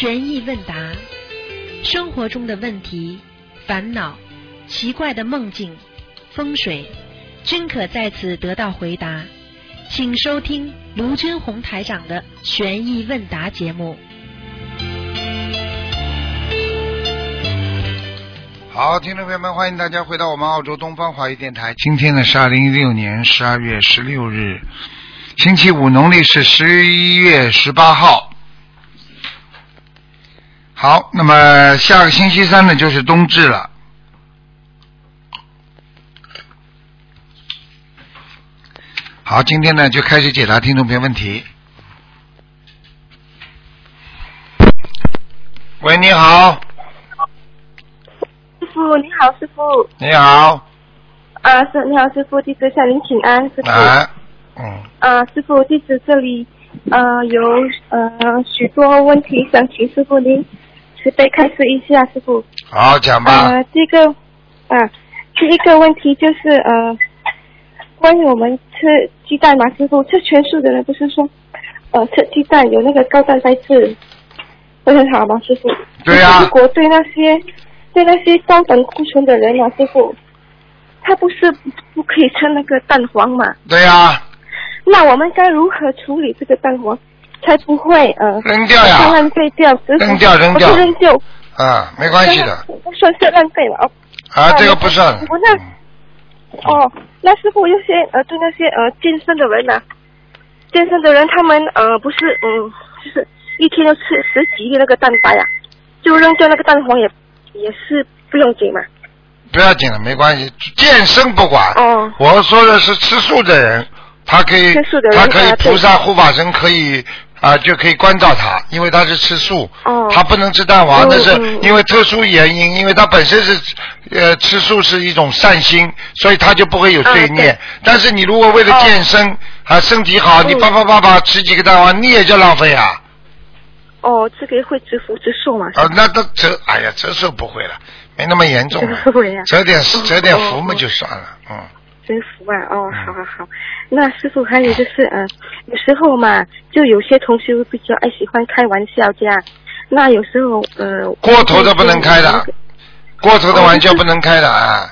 悬疑问答，生活中的问题、烦恼、奇怪的梦境、风水，均可在此得到回答。请收听卢军红台长的悬疑问答节目。好，听众朋友们，欢迎大家回到我们澳洲东方华语电台。今天呢是二零一六年十二月十六日，星期五，农历是十一月十八号。好，那么下个星期三呢就是冬至了。好，今天呢就开始解答听众朋友问题。喂，你好，师傅你好，师傅。你好，啊，是你好，师傅，弟子向您请安，师傅。啊，嗯，啊，师傅，弟子这里呃有呃许多问题想请师傅您慈悲开示一下，师傅。好讲吧。呃，这个啊，第一个问题就是呃，关于我们吃鸡蛋嘛，师傅，吃全素的人不是说呃吃鸡蛋有那个高蛋白质会很好吗，师傅？对呀如果对那些对那些高胆固醇的人啊，师傅，他不是不可以吃那个蛋黄嘛？对呀、那我们该如何处理这个蛋黄，才不会呃扔掉呀浪费掉？扔掉扔掉扔掉，啊，没关系的，不算是浪费了哦。啊，这个不算。不那哦，那师傅有些呃，对那些呃健身的人啊、健身的人他们呃不是嗯，就是一天要吃十几粒那个蛋白啊，就扔掉那个蛋黄也也是不用紧嘛。不要紧了，没关系，健身不管。哦我说的是吃素的人，他可以他可以菩萨护法神可以啊、就可以关照他，因为他是吃素，哦他不能吃蛋黄，嗯但是嗯因为特殊原因，因为他本身是呃吃素是一种善心，所以他就不会有罪孽。但是你如果为了健身啊、身体好，你嗯叭叭叭叭吃几个蛋黄，你也叫浪费啊。哦，这个会折福折寿嘛？啊，那都折，哎呀，折寿不会了，没那么严重 折点嗯折点福嘛哦就算了，嗯。真服啊！哦，嗯好好好。那师傅还有就是，呃，有时候嘛，就有些同学比较爱喜欢开玩笑这样。那有时候，呃，过头的不能开的，过头的玩笑不能开的啊。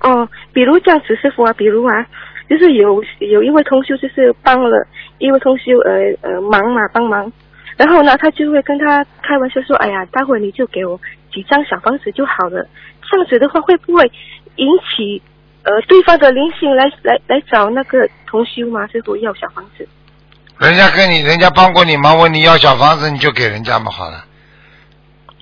哦，比如这样子，师傅啊，比如啊，就是有有一位同修就是帮了一位同修呃呃忙嘛帮忙，然后呢，他就会跟他开玩笑说，哎呀，待会你就给我几张小房子就好了。这样子的话，会不会引起呃对方的灵性来来来找那个同修嘛？是我要小房子。人家跟你，人家帮过你忙，问你要小房子，你就给人家嘛好了。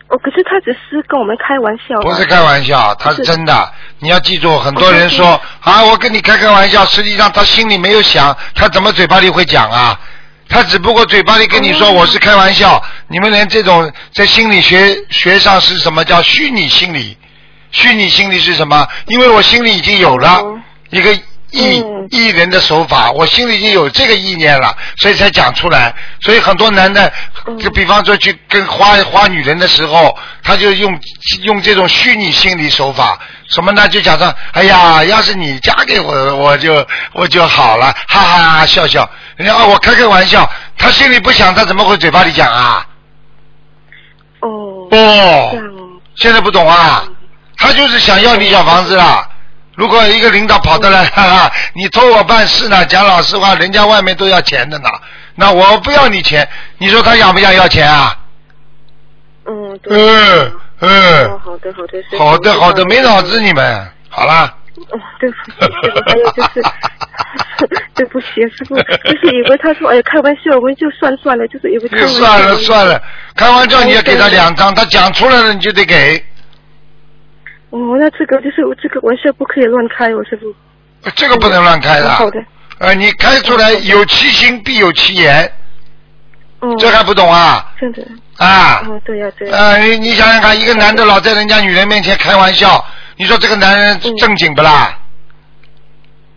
哦，可是他只是跟我们开玩笑。不是开玩笑，他是真的。你要记住，很多人说啊，我跟你开开玩笑，实际上他心里没有想，他怎么嘴巴里会讲啊？他只不过嘴巴里跟你说哦我是开玩笑，你们连这种在心理学学上是什么叫虚拟心理？虚拟心理是什么？因为我心里已经有了哦一个艺嗯艺人的手法，我心里已经有这个意念了，所以才讲出来。所以很多男的，嗯就比方说去跟花花女人的时候，他就用用这种虚拟心理手法，什么呢？就假装，哎呀，要是你嫁给我，我就我就好了，哈哈哈笑笑。人家哦，我开开玩笑，他心里不想，他怎么会嘴巴里讲啊？哦。哦。现在不懂啊？他就是想要你小房子啦。如果一个领导跑得来，哈哈，你托我办事呢，讲老实话，人家外面都要钱的呢。那我不要你钱，你说他想不想要钱啊？嗯，对。嗯哦，嗯，好的好的。好的好的，没脑子你。们。好了，哦，对不起，师傅，还有就是，对不起，师傅，就是以为他说，哎呀，开玩笑，我们就算算了，就是以为开玩笑。算了算了，开玩笑你也给他两张，他讲出来了你就得给，哦，那这个就是这个玩笑不可以乱开我，师傅。这个不能乱开的。好的。呃，你开出来有其心必有其言，哦。这还不懂啊？真的。啊。哦，对呀对呀。呃，你你想想看，一个男的老在人家女人面前开玩笑，你说这个男人嗯正经不啦？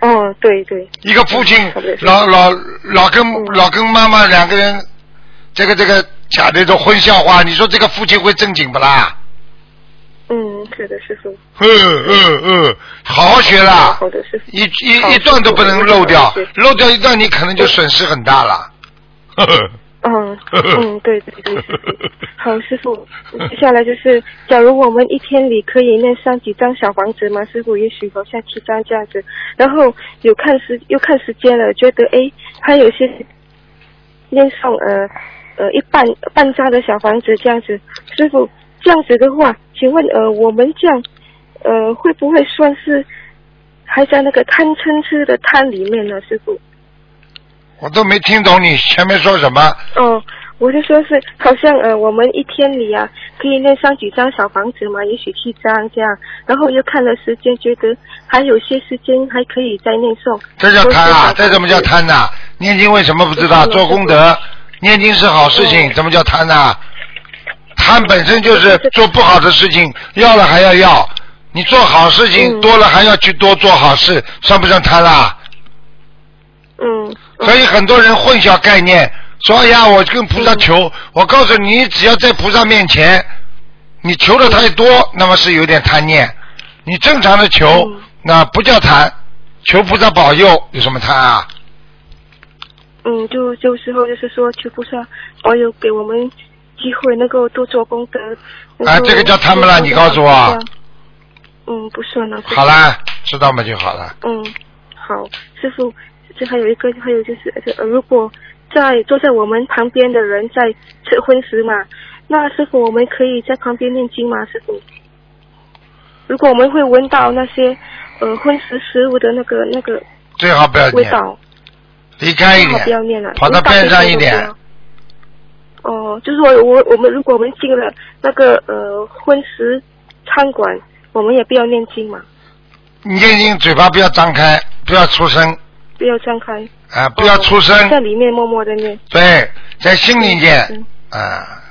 哦，对对。一个父亲老老老跟嗯老跟妈妈两个人，这个这个讲这种荤笑话，你说这个父亲会正经不啦？嗯，是的，师傅。嗯嗯嗯，好好学啦好，的，师傅。一一一段都不能漏掉，漏掉一段你可能就损失很大了。呵呵嗯嗯，对对 对，师傅。好，师傅，接下来就是，假如我们一天里可以念上几张小房子吗？师傅，也许好像七张这样子。然后有看时又看时间了，觉得诶，还有些念上呃呃一半半张的小房子这样子。师傅，这样子的话，请问呃我们这样呃会不会算是还在那个贪嗔痴的贪里面呢？师傅？我都没听懂你前面说什么。哦，我就说是好像呃，我们一天里啊可以念上几张小房子嘛，也许七张这样，然后又看了时间，觉得还有些时间还可以再念诵。这叫贪啊！这怎么叫贪？贪呐、念经为什么不知道？嗯做功德，念经是好事情，嗯怎么叫贪呐、贪本身就是做不好的事情，要了还要要。你做好事情嗯多了，还要去多做好事，算不算贪啦？嗯，嗯所以很多人混淆概念，说哎呀，我跟菩萨求，我告诉你，只要在菩萨面前，你求的太多，那么是有点贪念。你正常的求，嗯那不叫贪，求菩萨保佑有什么贪啊？嗯，就就时候就是说求菩萨保佑给我们机会，能够多做功德。能够哎这个叫贪不啦多做你告诉我嗯，不算了。好啦，知道吗就好了。嗯，好，师傅，这还有一个，还有就是，呃，如果在坐在我们旁边的人在吃荤食嘛，那师傅我们可以在旁边念经吗？师傅，如果我们会闻到那些呃荤食食物的那个那个最好不要念，味道，离开一点不要点，念了，跑到边上一点。哦，就是说我我们如果我们进了那个呃荤食餐馆，我们也不要念经嘛，念经嘴巴不要张开，不要出声，不要张开，啊，不要出声，在里面默默的念。对，在心里念。嗯，啊，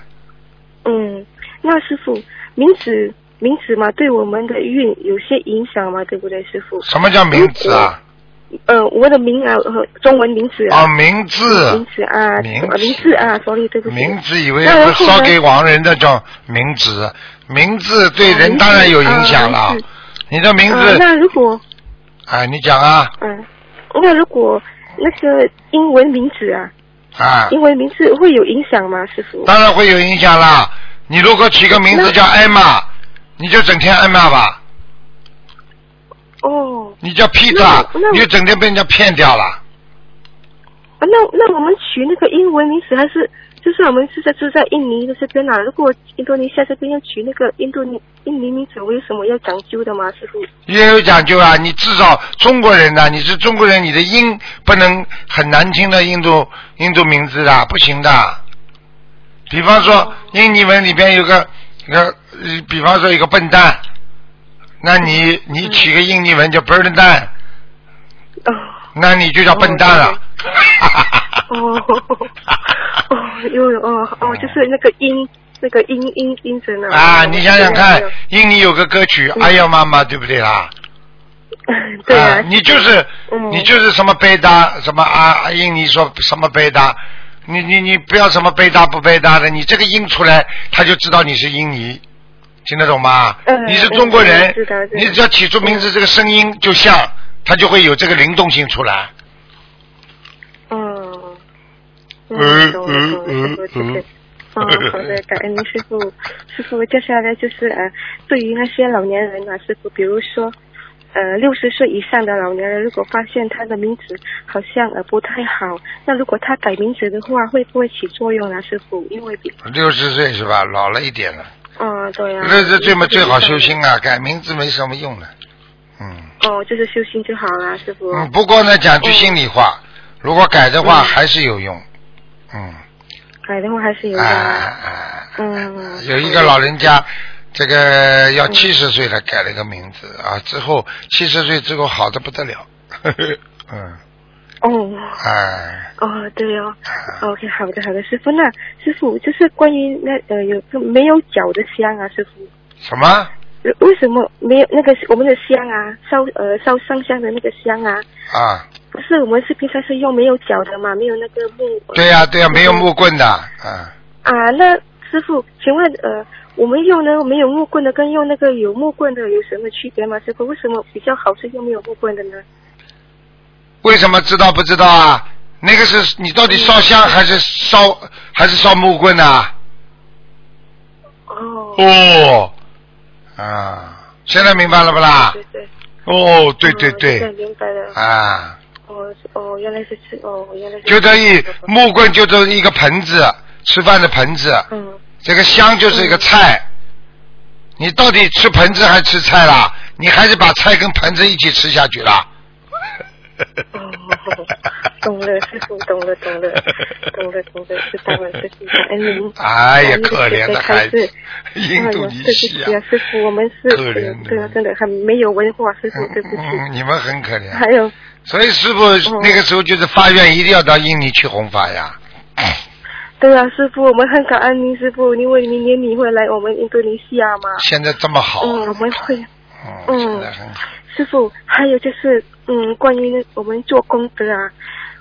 嗯，那师傅，名字名字嘛，对我们的运有些影响嘛，对不对，师傅？什么叫名字啊？呃，我的名啊，呃，中文名字哦，啊，名名字，字啊，名呃名字啊，sorry，对不起。名字以为那然后呢是烧给亡人的叫名字，名字对人当然有影响了啊。你的名啊字，那如果，啊，你讲啊，嗯，那如果那个英文名字啊，啊，英文名字会有影响吗，师傅？当然会有影响啦。你如果起个名字那叫艾玛，你就整天艾玛吧；哦，你叫 Peter，那那你就整天被人家骗掉了。啊，那那我们取那个英文名字还是就是我们是在住在印尼的这边啊？如果印度尼西亚这边要取那个印度尼印尼名字，我有什么要讲究的吗，师傅？也有讲究啊，你至少中国人呐、你是中国人，你的音不能很难听的印度印度名字的，不行的。比方说印尼文里边有个一个，呃比方说一个笨蛋，那你你起个印尼文叫 bird 蛋，哦那你就叫笨蛋了。哦哦，因为哦哦，就是那个音那个音音音声啊。啊，你想想看印尼有个歌曲《嗯哎呀妈妈》，对不对啦？对啊，你就是嗯你就是什么贝达什么啊，印尼说什么贝达，你你你不要什么贝达不贝达的，你这个音出来，他就知道你是印尼，听得懂吗？嗯你是中国人你只要起出名字，这个声音就像，它就会有这个灵动性出来。嗯。嗯嗯，嗯嗯嗯嗯嗯，嗯嗯嗯嗯嗯嗯。哦，好的，感恩您师傅。师傅，接下来就是呃，对于那些老年人啊，师傅，比如说呃六十岁以上的老年人，如果发现他的名字好像呃不太好，那如果他改名字的话，会不会起作用啊，师傅？因为比六十岁是吧？老了一点了，嗯对啊，这这最嘛最好修心。心啊，改名字没什么用的。嗯哦，就是修心就好了，师傅。嗯，不过呢，讲句心里话，如果改的话嗯还是有用。嗯。改的话还是有哎用的。哎，嗯。有一个老人家，这个要七十岁了，改了个名字啊，之后七十岁之后好的不得了，呵 呵嗯，哦。哎，哦，对哦。OK，好的好的，师傅，那师傅就是关于那呃有个没有脚的香啊，师傅，什么呃为什么没有那个我们的香啊烧呃烧上香的那个香啊？啊？不是我们是平常是用没有脚的嘛，没有那个木。呃对呀、对呀、没有木棍的，啊，啊，那师傅，请问呃，我们用呢没有木棍的跟用那个有木棍的有什么区别吗？师傅，为什么比较好是用没有木棍的呢？为什么知道不知道啊？那个是你到底烧香还是烧还是烧木棍呐、哦，哦，啊，现在明白了不啦？对对，哦，对对对，明白了。啊，哦哦，原来是吃哦，原来是就等于木棍就等于一个盆子，吃饭的盆子，嗯这个香就是一个菜。你到底吃盆子还是吃菜啦？你还是把菜跟盆子一起吃下去啦？哦，懂了，师傅，懂了，懂了，懂了，懂了，知道了，师傅，感恩您。哎呀，可怜的孩子，印度尼西亚师傅，我们是可怜的对啊，真的很没有文化，师傅，对不起。嗯，你们很可怜。还有，所以师傅那个时候就是发愿，一定要到印尼去弘法呀。对啊，师傅，我们很感恩您，师傅，因为明年你会来我们印度尼西亚嘛。现在这么好，嗯，我们会。嗯，嗯现在很好。师傅，还有就是，嗯，关于我们做功德啊，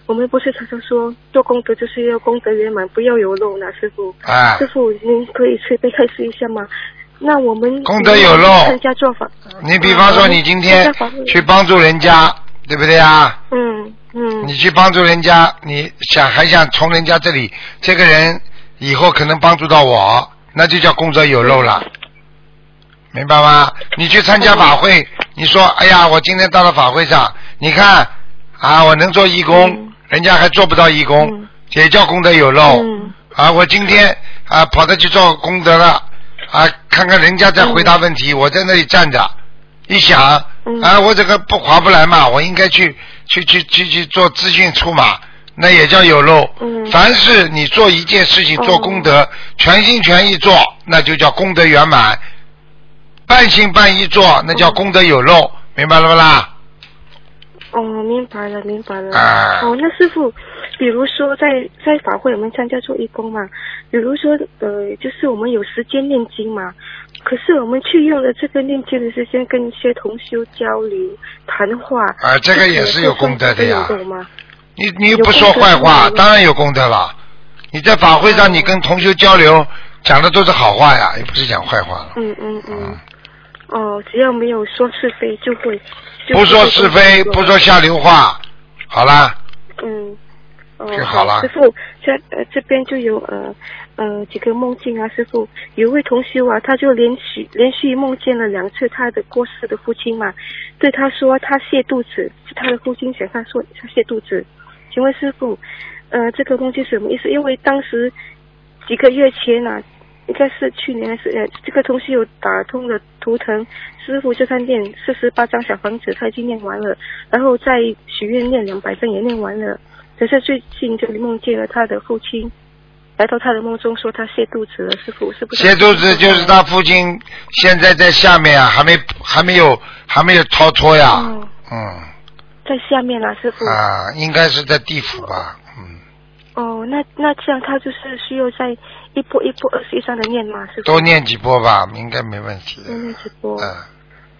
我们不是常常说做功德就是要功德圆满，不要有漏呢，师傅。啊师，傅，您可以随便开示一下吗？那我们功德有漏参加做法。你比方说你今天去帮助人家，对不对啊？嗯嗯你去帮助人家，你想还想从人家这里，这个人以后可能帮助到我，那就叫功德有漏了，明白吗？你去参加法会，你说，哎呀，我今天到了法会上，你看啊，我能做义工，嗯。人家还做不到义工，嗯。也叫功德有漏。嗯。啊，我今天啊跑着去做功德了，啊，看看人家在回答问题，我在那里站着，一想，嗯。啊，我这个不划不来嘛，我应该去去去去去做资讯出马，那也叫有漏。嗯。凡是你做一件事情哦。做功德，全心全意做，那就叫功德圆满；半信半疑做，那叫功德有漏，明白了不啦？哦，明白了，明白了。啊哦，那师傅，比如说在在法会我们参加做义工嘛，比如说呃，就是我们有时间念经嘛，可是我们去用了这个念经的时间跟一些同修交流谈话。啊这个也是有功德的呀？你你又不说坏话，当然有功德了。你在法会上，你跟同修交流，讲的都是好话呀，也不是讲坏话了。嗯嗯嗯。哦，只要没有说是非，就会。就不说是非，不说下流话，好啦。嗯。哦，就好了师傅，这呃这边就有呃呃几个梦境啊，师傅有一位同修啊，他就连续连续梦见了两次他的过世的父亲嘛，对他说他泻肚子，是他的父亲想他说他泻肚子，请问师傅，呃这个梦境是什么意思？因为当时几个月前啊，应该是去年是呃这个同修有打通了图腾，师傅就他念四十八张小房子，他已经念完了，然后在许愿念两百张也念完了。可是最近就梦见了他的父亲来到他的梦中，说他泻肚子了，师傅是不是？泻肚子就是他父亲现在在下面啊，还没还没有还没有逃脱呀。哦，嗯在下面啊，师傅。啊，应该是在地府吧？嗯，哦，那那这样他就是需要在一波一波二十一上的念嘛，师傅。多念几波吧，应该没问题多。念几波。嗯，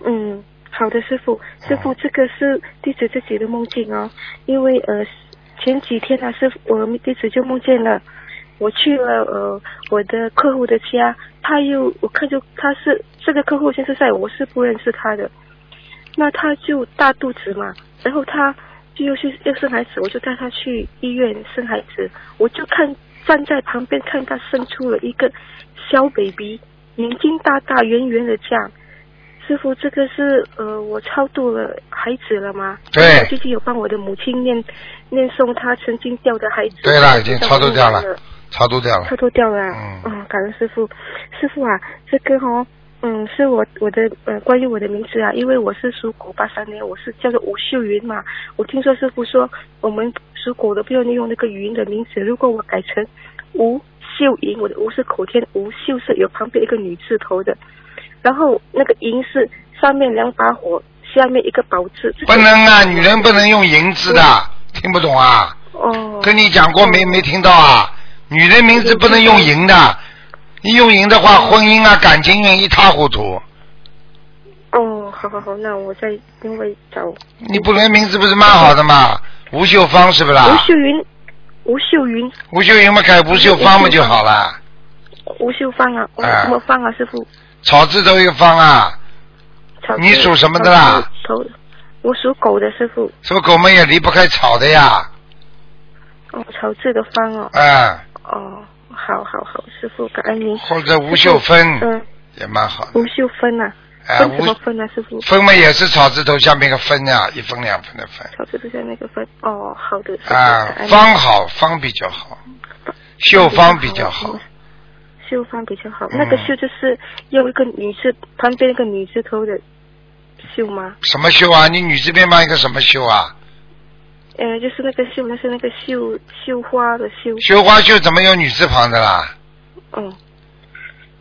嗯，好的，师傅，师傅，这个是弟子自己的梦境哦，因为呃前几天啊，师傅我们弟子就梦见了，我去了呃我的客户的家，他又我看就他是这个客户现在在我是不认识他的，那他就大肚子嘛，然后他就又去又生孩子，我就带他去医院生孩子，我就看站在旁边看他生出了一个小 baby，眼睛大大圆圆的这样。师傅，这个是呃，我超度了孩子了吗？对我最近有帮我的母亲念念诵她曾经掉的孩子。对了，已经超度掉了了，，超度掉了超。度掉了啊。嗯嗯，感恩师傅。师傅啊，这个哦，嗯，是我我的呃，关于我的名字啊，因为我是属狗，八三年，我是叫做吴秀云嘛。我听说师傅说，我们属狗的不要用那个云的名字，如果我改成吴秀云，我的吴是口天，吴秀是有旁边一个女字头的，然后那个银是上面两把火，下面一个宝字。不能啊，女人不能用银字的，听不懂啊？哦。跟你讲过没？没听到啊？女人名字不能用银的，一用银的话，婚姻啊、感情运一塌糊涂。哦，好好好，那我再另外找你不能名字不是蛮好的嘛？吴秀芳是不是吴？秀云，吴秀云，吴秀云嘛改吴秀芳不就好了，吴秀芳啊，我啊怎么芳啊，师傅？草字头一个芳啊，草字你属什么的啦？头，我属狗的师傅。什么狗们也离不开草的呀。哦，草字的方哦。哎，哦，好好好，师傅感恩您。或者吴秀芬嗯，也蛮好的。吴秀芬呐、哎，分什吴么分啊，师傅？分嘛也是草字头下面个分呀，一分两分的分。草字头下那个分。哦，好的，啊感恩，您方好，方比较好，秀芳比较好。秀芳比较好，嗯那个秀就是用一个女字旁边一个女字头的秀吗？什么秀啊？你女字边旁一个什么秀啊？呃，就是那个绣，那是那个绣绣花的绣。绣花绣怎么有女字旁的啦？哦，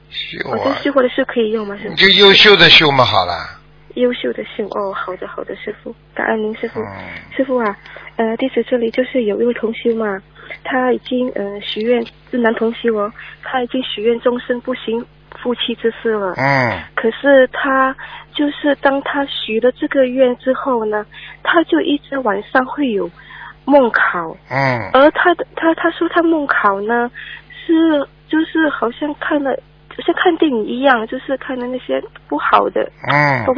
绣啊，绣花的绣可以用吗？你？就优秀的绣嘛好了。优秀的秀哦，好的好的，师傅，感恩您师傅。嗯师傅啊，呃，弟子这里就是有一位同修嘛，他已经呃许愿是男同修哦，他已经许愿终身不行夫妻之事了。嗯可是他就是当他许了这个愿之后呢，他就一直晚上会有梦考，嗯而他的他他说他梦考呢是就是好像看了。就像看电影一样，就是看的那些不好的，嗯都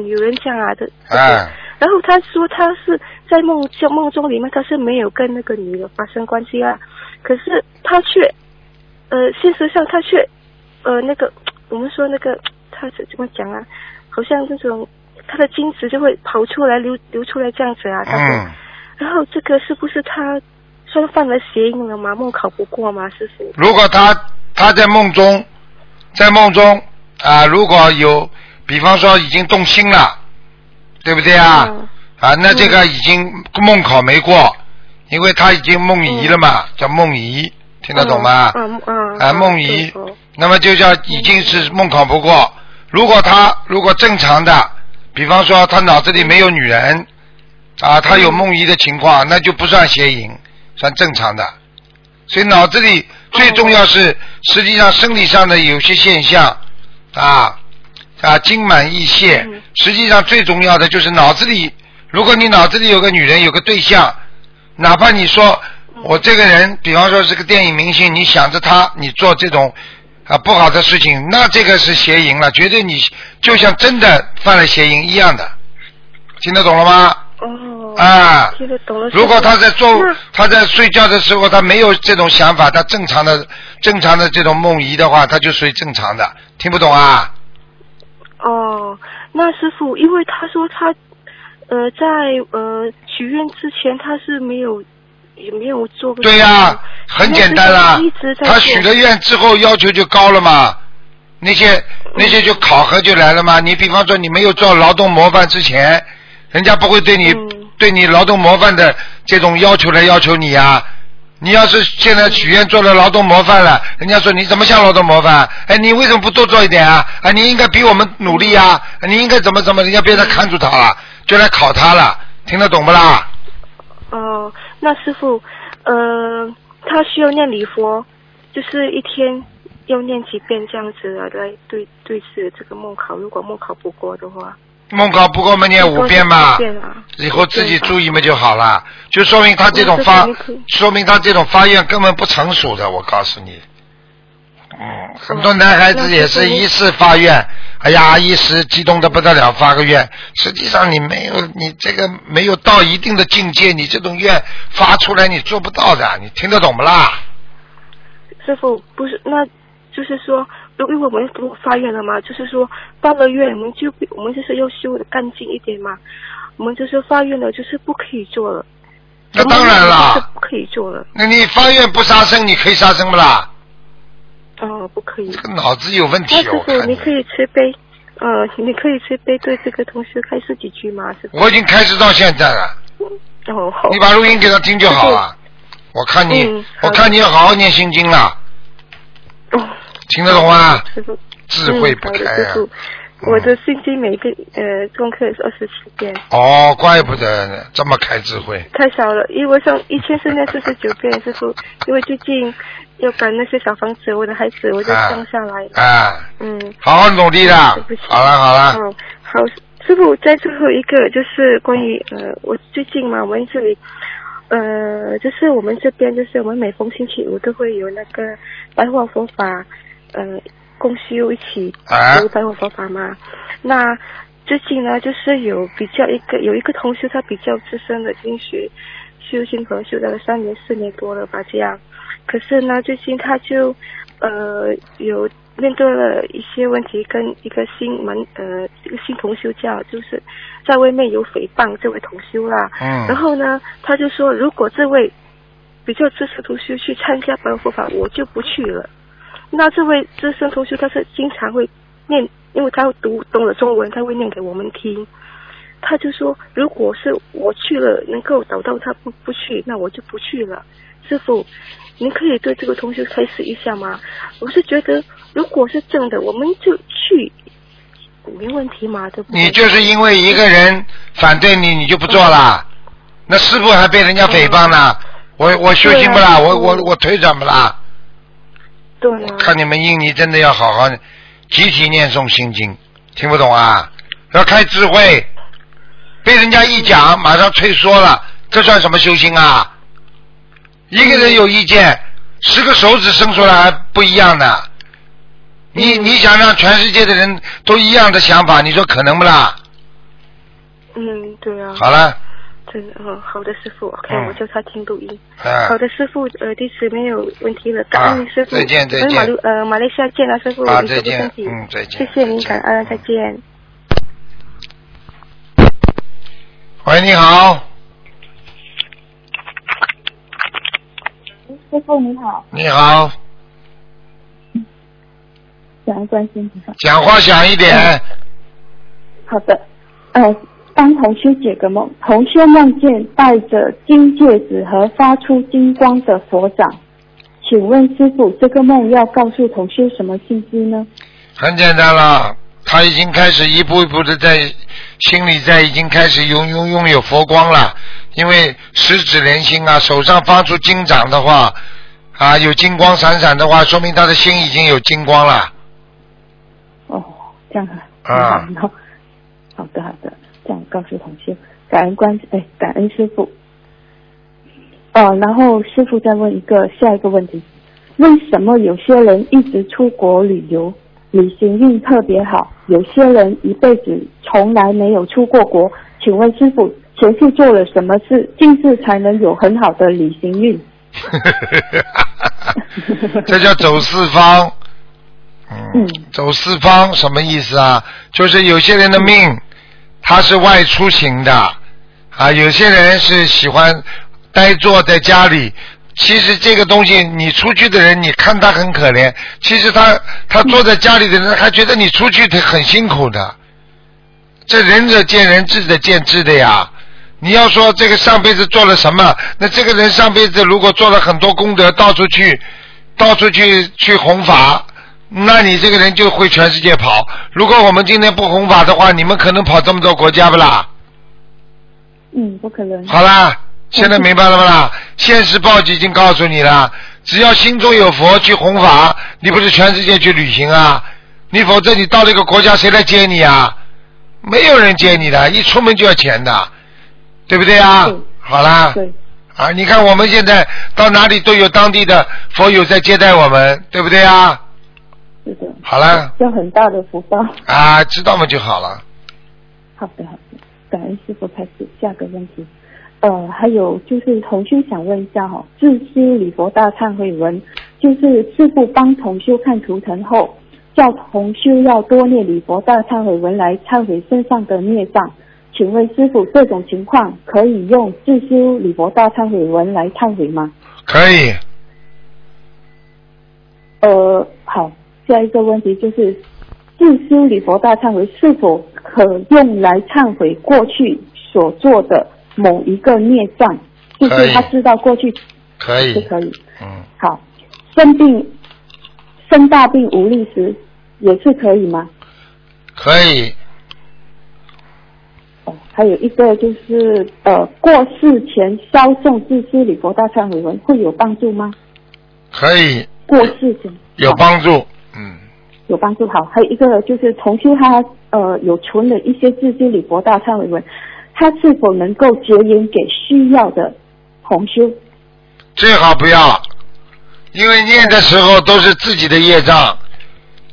女人这样啊的。这个哎然后他说他是在梦中梦中里面他是没有跟那个女的发生关系啊，可是他却，呃，事实上他却，呃，那个我们说那个他是怎么讲啊？好像那种他的精子就会跑出来流流出来这样子啊，他说，嗯，然后这个是不是他算犯了邪淫了吗？梦考不过吗？师傅？如果他他在梦中，在梦中啊，如果有，比方说已经动心了，对不对啊？嗯啊，那这个已经梦考没过，因为他已经梦遗了嘛，叫梦遗，听得懂吗？嗯嗯啊，梦遗那么就叫已经是梦考不过。如果他如果正常的，比方说他脑子里没有女人，啊，他有梦遗的情况，那就不算邪淫，算正常的。所以脑子里最重要是，实际上生理上的有些现象，啊啊，精满意泄嗯，实际上最重要的就是脑子里，如果你脑子里有个女人，有个对象，哪怕你说我这个人，比方说是个电影明星，你想着他，你做这种啊不好的事情，那这个是邪淫了，绝对你就像真的犯了邪淫一样的，听得懂了吗？哦，啊，听得懂了。如果他在做他在睡觉的时候，他没有这种想法，他正常的正常的这种梦遗的话，他就属于正常的，听不懂啊？哦，那师傅，因为他说他，呃，在呃许愿之前他是没有也没有做过。对呀、很简单啦一直，在他许了愿之后要求就高了嘛，那些那些就考核就来了嘛。你比方说你没有做劳动模范之前，人家不会对你、嗯对你劳动模范的这种要求来要求你呀、你要是现在许愿做了劳动模范了，人家说你怎么像劳动模范？哎，你为什么不多做一点啊？啊，你应该比我们努力啊！你应该怎么怎么？人家别人看住他了，就来考他了，听得懂不啦？哦，那师傅，呃，他需要念礼佛，就是一天要念几遍这样子啊，来对对治这个梦考。如果梦考不过的话，梦考不过嘛，念五遍嘛。遍啊。以后自己注意嘛就好了，就说明他这种发说明他这种发愿根本不成熟的，我告诉你。嗯，很多男孩子也是一次发愿，哎呀，一时激动的不得了，发个愿。实际上你没有，你这个没有到一定的境界，你这种愿发出来你做不到的，你听得懂不啦？师傅不是，那就是说，如因为我们不发愿了嘛，就是说发了愿，我们就我们就是要修的干净一点嘛。我们就是发愿了，就是不可以做了。那当然就是，不可以做了。那你发愿不杀生，你可以杀生不啦？哦，不可以这。个脑子有问那题，师傅，你可以慈悲，呃，你可以慈悲对这个同学开示几句吗？师傅。我已经开始到现在了。哦，好。你把录音给他听就好了。我看你，嗯我看你要好好念心经了，哦，听得懂吗？师傅。智慧不开啊我的心经每个呃功课是二十七遍，哦，怪不得呢，这么开智慧。太少了，因为上以前是念四十九遍，师傅，因为最近要赶那些小房子，我的孩子我就啊降下来了。啊，嗯。好好努力啦对不起。好了好了，哦，好，师傅，在最后一个就是关于呃，我最近嘛，我们这里呃，就是我们这边就是我们每逢星期五都会有那个白话佛法呃共修一起啊读白话佛法嘛。那最近呢，就是有比较一个有一个同学他比较资深的经学，修心佛修了三年四年多了吧，这样。可是呢，最近他就呃有面对了一些问题，跟一个新门呃一个新同修教，就是在外面有诽谤这位同修啦。嗯然后呢，他就说，如果这位比较资深同修去参加白佛法，我就不去了。那这位资深同修他是经常会念，因为他读懂了中文，他会念给我们听。他就说，如果是我去了，能够找到他不不去，那我就不去了。师傅，您可以对这个同学开始一下吗？我是觉得，如果是正的，我们就去，没问题嘛，对不对？你就是因为一个人反对你，你就不做了，那师傅还被人家诽谤呢。我我修行不啦？啊我我我腿怎么啦？对啊，看你们印尼真的要好好集体念诵心经，听不懂啊？要开智慧，被人家一讲马上退缩了，这算什么修行啊？一个人有意见，十个手指伸出来还不一样的。你你想让全世界的人都一样的想法，你说可能不啦？嗯，对啊。好了，真的，哦，好的，师傅，OK，、嗯我叫他听录音。啊好，的，师傅，呃，弟子没有问题了，感啊恩您师傅。再见再见呃马来西亚见了，师傅，啊再见。嗯再见谢谢您，感恩，再见。喂，你好，师傅你好，你好，感恩关心菩萨。讲话响一点。好的，呃，帮同修解个梦，同修梦见戴着金戒指和发出金光的佛掌，请问师傅，这个梦要告诉同修什么信息呢？很简单了，他已经开始一步一步的在心里在已经开始拥拥拥有佛光了，因为十指连心啊，手上发出金掌的话啊，有金光闪闪的话，说明他的心已经有金光了。哦，这样啊，啊很好，好的好的，这样告诉同修，感恩关哎，感恩师傅。哦，然后师傅再问一个下一个问题：为什么有些人一直出国旅游，旅行运特别好，有些人一辈子从来没有出过国？请问师傅，前世做了什么事，今世才能有很好的旅行运？这叫走四方。嗯嗯，走四方什么意思啊？就是有些人的命他是外出型的啊，有些人是喜欢呆坐在家里。其实这个东西，你出去的人，你看他很可怜，其实他他坐在家里的人还觉得你出去他很辛苦的。这仁者见仁，智者见智的呀。你要说这个上辈子做了什么，那这个人上辈子如果做了很多功德，到处去，到处去去弘法，那你这个人就会全世界跑。如果我们今天不弘法的话，你们可能跑这么多国家不啦？嗯，不可能。好啦，现在明白了不啦？现实报已经告诉你了，只要心中有佛去弘法，你不是全世界去旅行啊？你否则你到了一个国家，谁来接你啊？没有人接你的，一出门就要钱的，对不对啊对？好啦，对，啊，你看我们现在到哪里都有当地的佛友在接待我们，对不对啊？是的，好啦，有很大的福报。啊，知道嘛就好了。好的，好的，感恩师傅开始下个问题。呃，还有就是同修想问一下哈、自修礼佛大忏悔文，就是师傅帮同修看图腾后，叫同修要多念礼佛大忏悔文来忏悔身上的孽障。请问师傅，这种情况可以用自修礼佛大忏悔文来忏悔吗？可以，呃，好，下一个问题就是，自修礼佛大忏悔是否可用来忏悔过去所做的某一个孽障？就是他知道过去可以，是可以。嗯，好，生病、生大病无力时也是可以吗？可以，哦，还有一个就是呃，过世前烧送自修礼佛大忏悔文会有帮助吗？可以，过世前有帮助。嗯，有帮助。好，还有一个就是同修他呃有存的一些自修礼佛大忏悔文，他是否能够结缘给需要的同修？最好不要，因为念的时候都是自己的业障。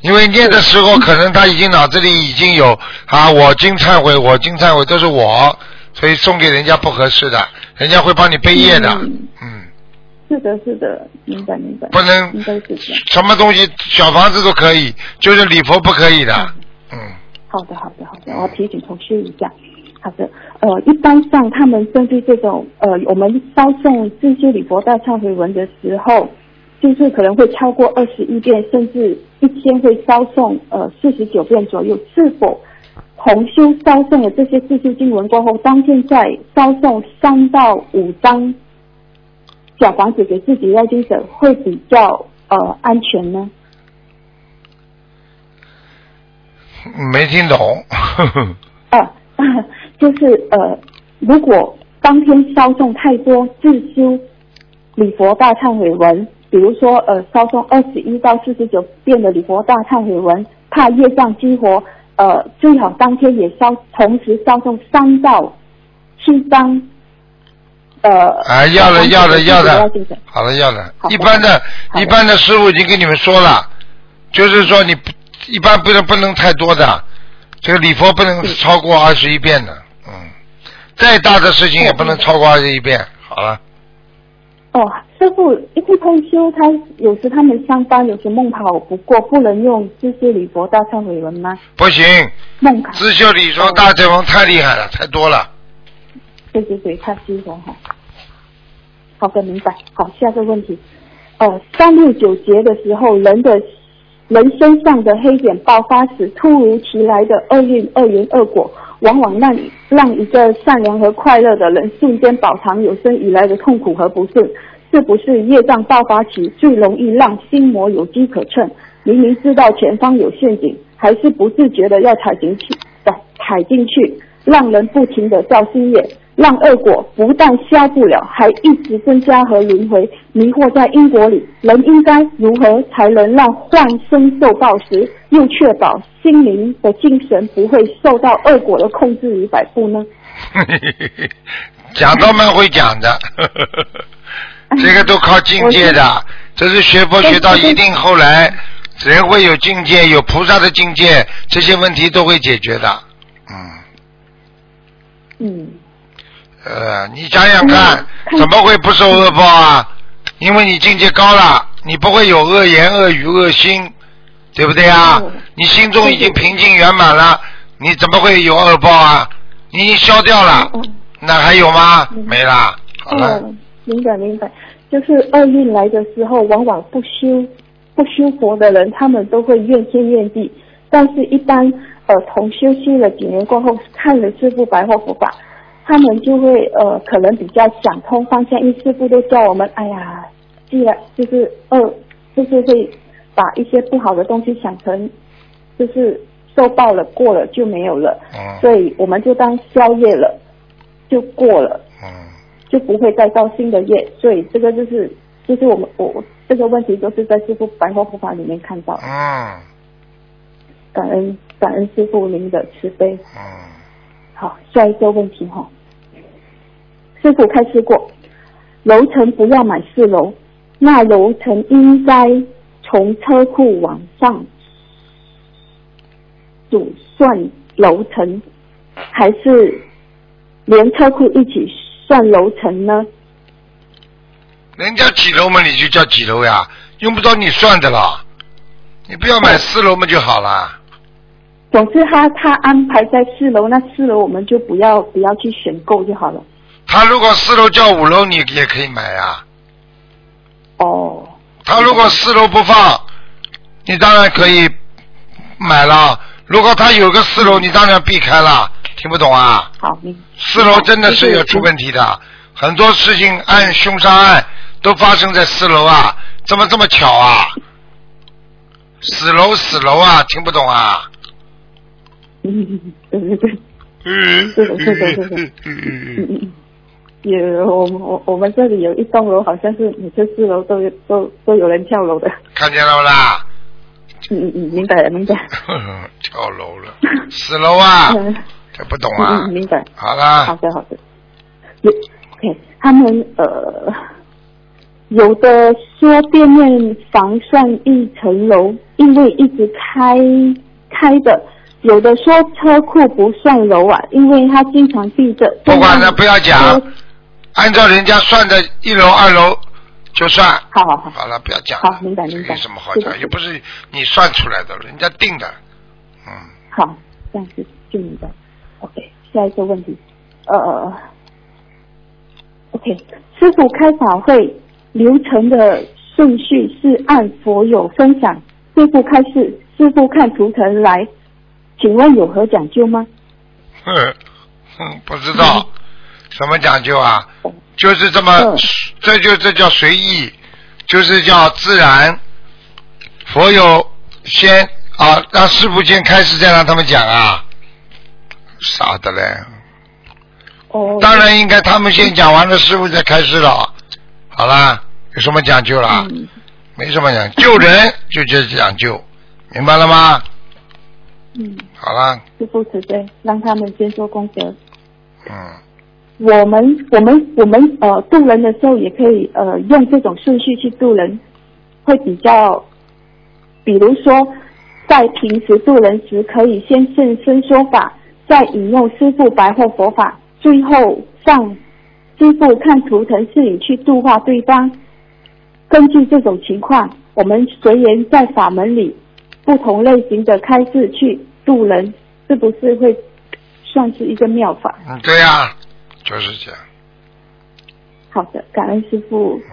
因为念的时候，可能他已经脑子里已经有啊，我经忏悔，我经忏悔都是我，所以送给人家不合适的。人家会帮你背业的。嗯嗯，是的，是的，明白明白。不能。什么东西小房子都可以，就是礼佛不可以的。嗯，好的，好的，好的，我要提醒同事一下。好的，呃，一般上他们针对这种呃，我们烧送这些礼佛大忏悔文的时候，就是可能会超过二十一遍，甚至一天会烧送呃四十九遍左右。是否同修烧送了这些自修经文过后，当天再烧送三到五张小房子给自己要经者，会比较呃安全呢？没听懂。啊，就是呃，如果当天烧送太多自修礼佛大忏悔文，比如说呃烧送二十一到四十九遍的礼佛大忏悔文，怕业障激活，呃最好当天也烧，同时烧送三到七张。呃，啊，要的要的要的要经者，好了要的好。的一般的一般的师傅已经跟你们说了，就是说你不一般不能不能太多的，这个礼佛不能超过二十一遍的，嗯，再大的事情也不能超过二十一遍。好了，哦，师傅，一个通修，他有时他们上班，有时梦跑不过，不能用这些礼佛大忏悔文吗？不行，梦考。自修理说大正文太厉害了，太多了。对对对，太激活哈。好的，明白。好，下个问题。哦，三六九节的时候，人的人身上的黑点爆发时，突如其来的厄运、恶缘、恶果，往往让让一个善良和快乐的人瞬间饱尝有生以来的痛苦和不顺。是不是业障爆发期最容易让心魔有机可乘？明明知道前方有陷阱，还是不自觉的要踩进去，踩进去，让人不停的造新业，让恶果不但消不了，还一直增加和轮回，迷惑在因果里。人应该如何才能让幻身受报时，又确保心灵的精神不会受到恶果的控制与摆布呢？讲都蛮会讲的，这个都靠境界的，这是学佛学到一定后来，人会有境界，有菩萨的境界，这些问题都会解决的。嗯，嗯，呃，你想想看，嗯怎么会不受恶报啊？因为你境界高了，你不会有恶言恶语恶心，对不对啊嗯？你心中已经平静圆满了，你怎么会有恶报啊？你已经消掉了，嗯那还有吗？嗯没了，好了。哦，明白明白，就是厄运来的时候，往往不修不修佛的人，他们都会怨天怨地。但是，一般呃同修修了几年过后，看了师傅白话佛法，他们就会呃可能比较想通方向，因为师傅都教我们，哎呀，既然就是恶，就是会把一些不好的东西想成就是受报了过了就没有了，嗯所以我们就当宵夜了，就过了。嗯，就不会再造新的业，所以这个就是就是我们我我这个问题都是在师傅白话佛法里面看到的，嗯感恩感恩师傅您的慈悲。嗯，好，下一个问题哈，师傅开示过，楼层不要买四楼，那楼层应该从车库往上数算楼层，还是连车库一起算楼层呢？人家几楼嘛，你就叫几楼呀，用不着你算的啦。你不要买四楼嘛就好了。总之他他安排在四楼，那四楼我们就不要不要去选购就好了。他如果四楼叫五楼，你也可以买呀。哦，他如果四楼不放，你当然可以买了。如果他有个四楼，你当然避开了。听不懂啊？好，明四楼真的是有出问题的，很多事情案凶杀案都发生在四楼啊，怎么这么巧啊？死楼死楼啊，听不懂啊？嗯，对对对，嗯嗯嗯嗯嗯嗯嗯嗯嗯嗯，有我们我我们这里有一栋楼，好像是每次四楼都有都都有人跳楼的。看见了不啦？嗯嗯嗯，明白了明白。跳楼了，死楼啊，嗯这不懂嗯啊嗯，？明白。好啦，好的好的。有 OK，他们呃有的说店面房算一层楼，因为一直开开的；有的说车库不算楼啊，因为他经常闭着。不管了，不要讲，按照人家算的一楼二楼就算。好好好。好了，不要讲了。好明白明白有什么好讲？又不是你算出来的，人家定的。嗯，好，这样子就明白。OK，下一个问题，呃，OK，师傅开法会流程的顺序是按佛友分享，师傅开示，师傅看图腾来，请问有何讲究吗？不知道什么讲究啊？就是这么嗯，这就这叫随意，就是叫自然。佛友先啊，让师傅先开始，再让他们讲啊。傻的嘞！哦，当然应该他们先讲完了，师傅再开始了。好啦，有什么讲究啦？嗯，没什么讲，救人就这讲究，明白了吗？嗯，好啦，师傅慈悲，让他们先做功德。嗯，我们我们我们呃渡人的时候也可以呃用这种顺序去渡人，会比较，比如说在平时渡人时，可以先现身说法，再引用师父白话佛法，最后上师父看图腾示意去度化对方。根据这种情况，我们随缘在法门里不同类型的开示去度人，是不是会算是一个妙法？嗯，对呀、就是这样。好的，感恩师傅。嗯，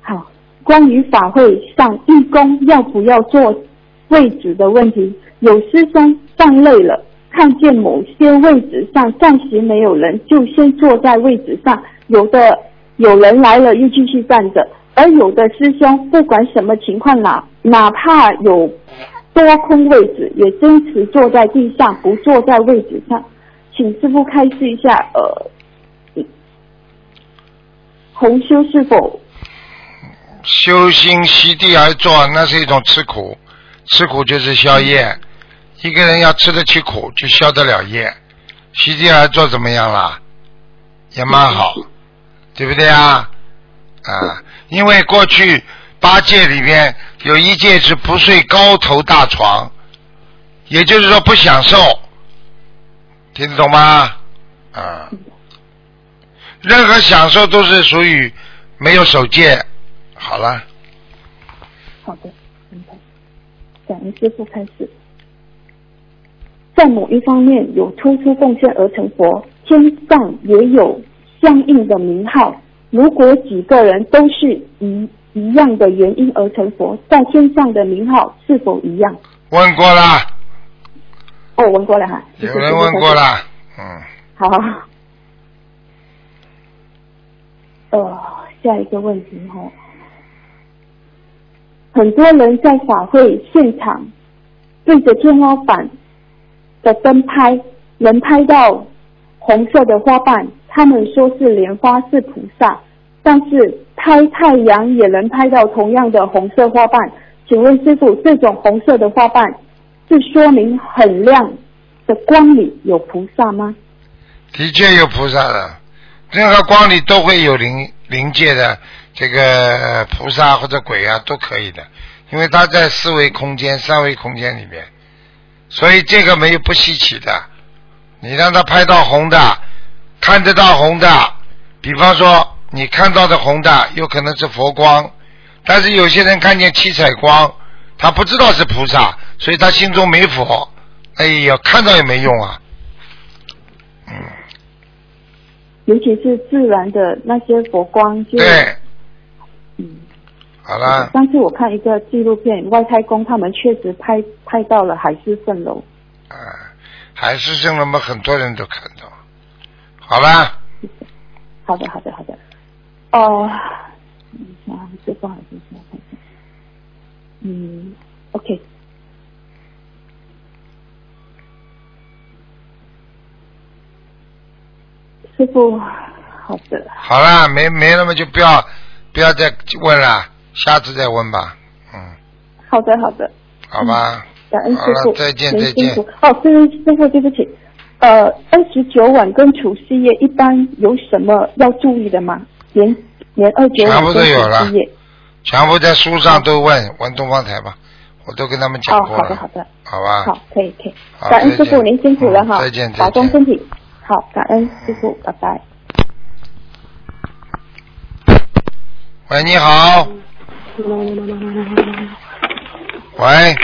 好，关于法会上义工要不要坐位置的问题，有师兄站累了，看见某些位置上暂时没有人，就先坐在位置上；有的有人来了又继续站着，而有的师兄不管什么情况哪哪怕有多空位置，也坚持坐在地上，不坐在位置上。请师傅开示一下，呃，红修是否修心席地而坐，那是一种吃苦，吃苦就是消业。一个人要吃得起苦，就消得了业。徐静儿做怎么样了？也蛮好，对不对啊？啊，因为过去八戒里边有一戒是不睡高头大床，也就是说不享受，听得懂吗？啊，任何享受都是属于没有守戒。好了，好的，明白。感恩师傅开始，在某一方面有突出贡献而成佛，天上也有相应的名号。如果几个人都是一一样的原因而成佛，在天上的名号是否一样？问过了，哦，问过了哈。有人问过。了，嗯，好。呃，下一个问题哈、很多人在法会现场对着天花板的灯拍，能拍到红色的花瓣，他们说是莲花是菩萨，但是拍太阳也能拍到同样的红色花瓣。请问师傅，这种红色的花瓣是说明很亮的光里有菩萨吗？的确有菩萨的，任何光里都会有灵灵界的这个菩萨或者鬼啊，都可以的，因为它在四维空间、三维空间里面，所以这个没有不稀奇的。你让他拍到红的，看得到红的，比方说你看到的红的有可能是佛光，但是有些人看见七彩光，他不知道是菩萨，所以他心中没佛。哎呀，看到也没用啊。嗯，尤其是自然的那些佛光就，对，嗯，好了，上次我看一个纪录片，外太空他们确实拍拍到了海市蜃楼。啊，海市蜃楼嘛，很多人都看到。好了，好的，好的，好的。哦，嗯，啊，这不好意思，我看一下。嗯，OK。师傅，好的，好啦，没没了嘛，就不要不要再问了，下次再问吧。嗯，好的，好的。好吧。感恩师傅，，再见再见。哦，师师傅，对不起，呃，二十九晚跟除夕夜一般有什么要注意的吗？年年二九全晚跟部都有了除夕夜。全部在书上都问，问东方台吧，我都跟他们讲哦，过了。好的，好的，好吧。好，可以，可以。感恩师傅，您辛苦了哈，嗯再见再见保重身体。好，感恩师傅，拜拜。喂，你好。喂，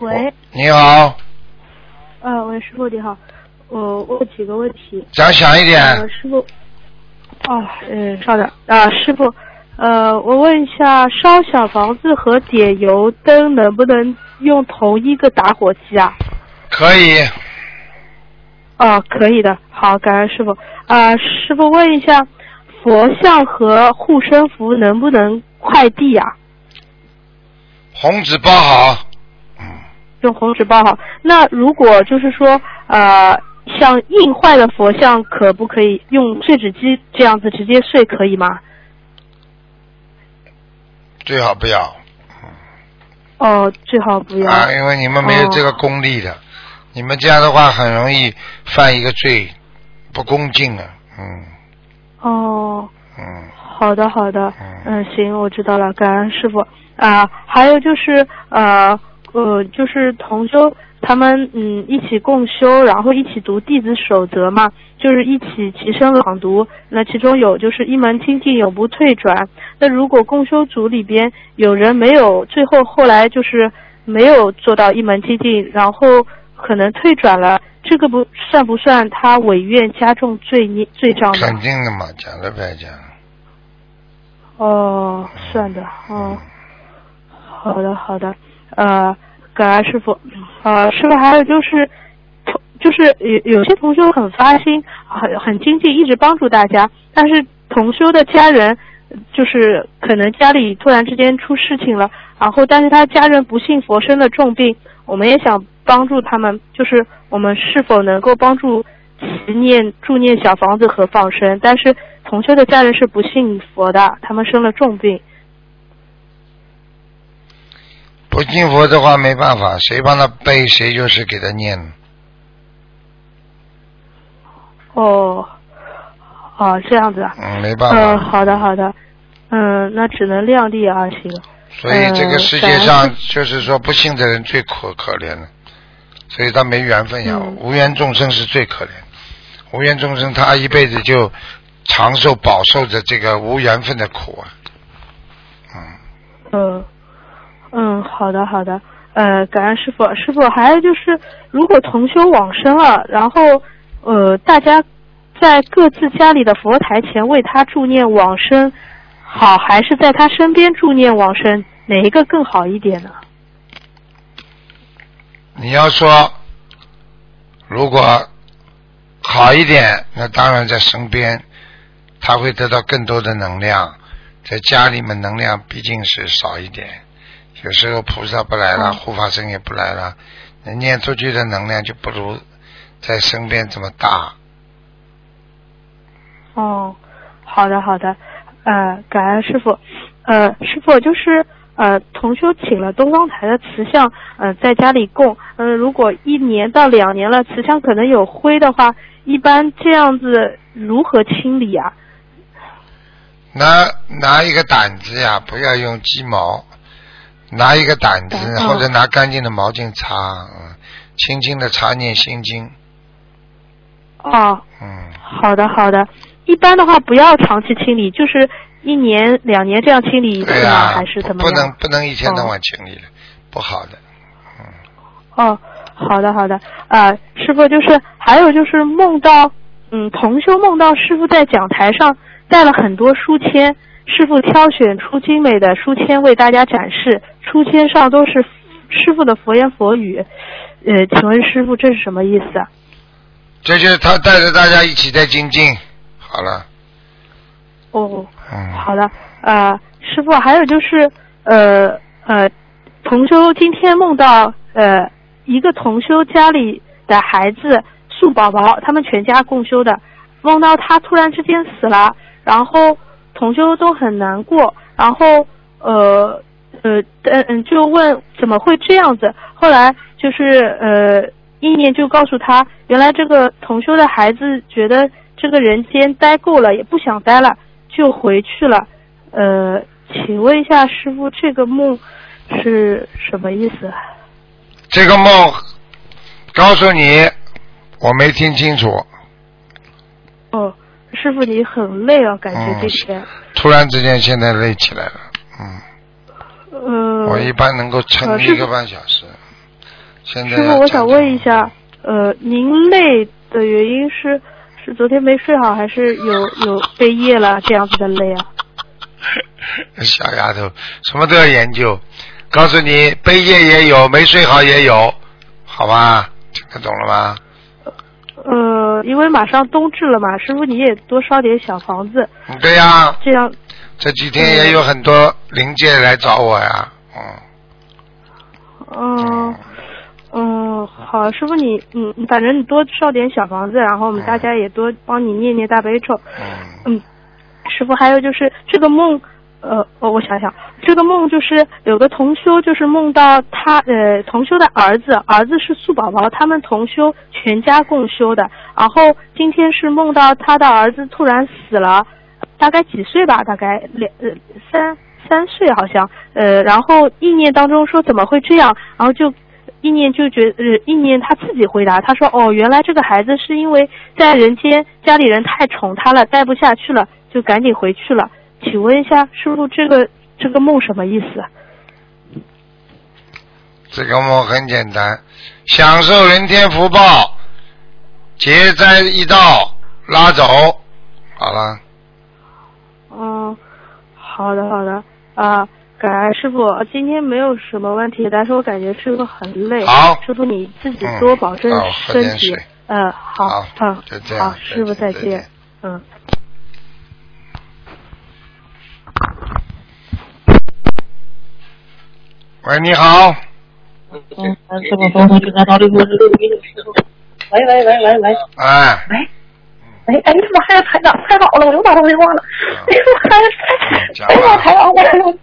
喂，你好，呃，喂，师傅你好，我问几个问题。讲响一点。呃，师傅，哦，嗯，稍等啊，师傅，呃，我问一下，烧小房子和点油灯能不能用同一个打火机啊？可以，哦，可以的，好，感恩师傅。啊、师傅问一下，佛像和护身符能不能快递啊？红纸包好，用红纸包好。那如果就是说，呃，像印坏的佛像，可不可以用碎纸机这样子直接碎，可以吗？最好不要哦，最好不要。啊，因为你们没有这个功力的，你们这样的话很容易犯一个罪，不恭敬啊，嗯哦，嗯，好的好的嗯，嗯，行，我知道了，感恩师傅啊。还有就是呃呃，就是同修他们嗯一起共修，然后一起读弟子守则嘛，就是一起齐声朗读。那其中有就是一门精进永不退转。那如果共修组里边有人没有最后后来就是没有做到一门精进，然后可能退转了，这个不算不算他违愿加重罪孽罪障呢？肯定的嘛，讲了白讲，哦，算的，哦，好的好的，呃，感恩师傅，呃，师傅还有就是，同就是有有些同修很发心，很很经济，一直帮助大家，但是同修的家人就是可能家里突然之间出事情了，然后但是他家人不信佛生了重病，我们也想帮助他们，就是我们是否能够帮助祈念助念小房子和放生，但是同修的家人是不信佛的，他们生了重病。不信佛的话没办法，谁帮他背，谁就是给他念。哦，哦，这样子啊。嗯，没办法嗯，法。好的好的，嗯，那只能量力而行。所以这个世界上就是说不信的人最可可怜了，所以他没缘分呀。嗯无缘众生是最可怜，无缘众生他一辈子就长寿饱受着这个无缘分的苦啊。嗯，嗯嗯，好的好的，呃，感恩师傅，师傅还有就是，如果同修往生了，然后呃，大家在各自家里的佛台前为他助念往生，好，还是在他身边助念往生，哪一个更好一点呢？你要说如果好一点，那当然在身边，他会得到更多的能量。在家里面能量毕竟是少一点，有时候菩萨不来了，嗯护法神也不来了，那念出去的能量就不如在身边这么大。哦，好的好的，呃，感恩师傅，呃，师傅就是呃，同修请了东方台的瓷像，呃，在家里供，嗯、如果一年到两年了，瓷像可能有灰的话，一般这样子如何清理啊？拿拿一个掸子呀，不要用鸡毛，拿一个掸子嗯或者拿干净的毛巾擦，嗯，轻轻的擦念心经，哦，嗯，好的好的，一般的话不要长期清理，就是一年两年这样清理一次吗？还是怎么不能？不能一天到晚清理了，不好的。哦，好的好的，呃，师傅就是还有就是梦到，嗯，同修梦到师傅在讲台上带了很多书签，师傅挑选出精美的书签为大家展示，书签上都是师傅的佛言佛语，呃，请问师傅这是什么意思啊？这就是他带着大家一起在精进。好了，哦，好的，呃，师傅，还有就是，呃呃，同修今天梦到呃一个同修家里的孩子素宝宝，他们全家共修的，梦到他突然之间死了，然后同修都很难过，然后呃呃嗯嗯就问怎么会这样子，后来就是呃意念就告诉他，原来这个同修的孩子觉得这个人间待够了，也不想待了。就回去了。呃，请问一下师傅，这个梦是什么意思？这个梦告诉你，我没听清楚。哦，师傅你很累啊，感觉嗯这天。突然之间现在累起来了，嗯，嗯。我一般能够撑一个半小时。现在师傅，我想问一下，呃，您累的原因是是昨天没睡好，还是有有被夜了这样子的累啊？小丫头，什么都要研究。告诉你，背夜也有，没睡好也有，好吧？听得懂了吗？呃，因为马上冬至了嘛，师傅你也多烧点小房子，嗯对呀、这样这几天也有很多灵界来找我呀，嗯。嗯，嗯，好，师傅你，嗯，反正你多烧点小房子，然后我们大家也多帮你念念大悲咒。嗯嗯，师傅，还有就是这个梦，呃，哦我想想，这个梦就是有个同修，就是梦到他，呃，同修的儿子，儿子是素宝宝，他们同修全家共修的，然后今天是梦到他的儿子突然死了，大概几岁吧，大概两呃三三岁好像，呃，然后意念当中说怎么会这样，然后就意念就觉呃意念他自己回答，他说哦，原来这个孩子是因为在人间家里人太宠他了，待不下去了，就赶紧回去了。请问一下师傅，这个这个梦什么意思啊？这个梦很简单，享受人天福报，劫灾一道拉走，好了。嗯，好的好的啊，感恩师傅，今天没有什么问题，但是我感觉师傅很累。好师傅你自己嗯多保重身体。嗯，好，好嗯，就这样好，师傅再见。嗯。喂，你好，嗯，师傅，我是六一师傅。喂喂喂喂喂哎，喂，哎哎呀妈呀，台长太好了，我又打通电话了。哎呀妈呀，讲哎呀妈，吧台长，我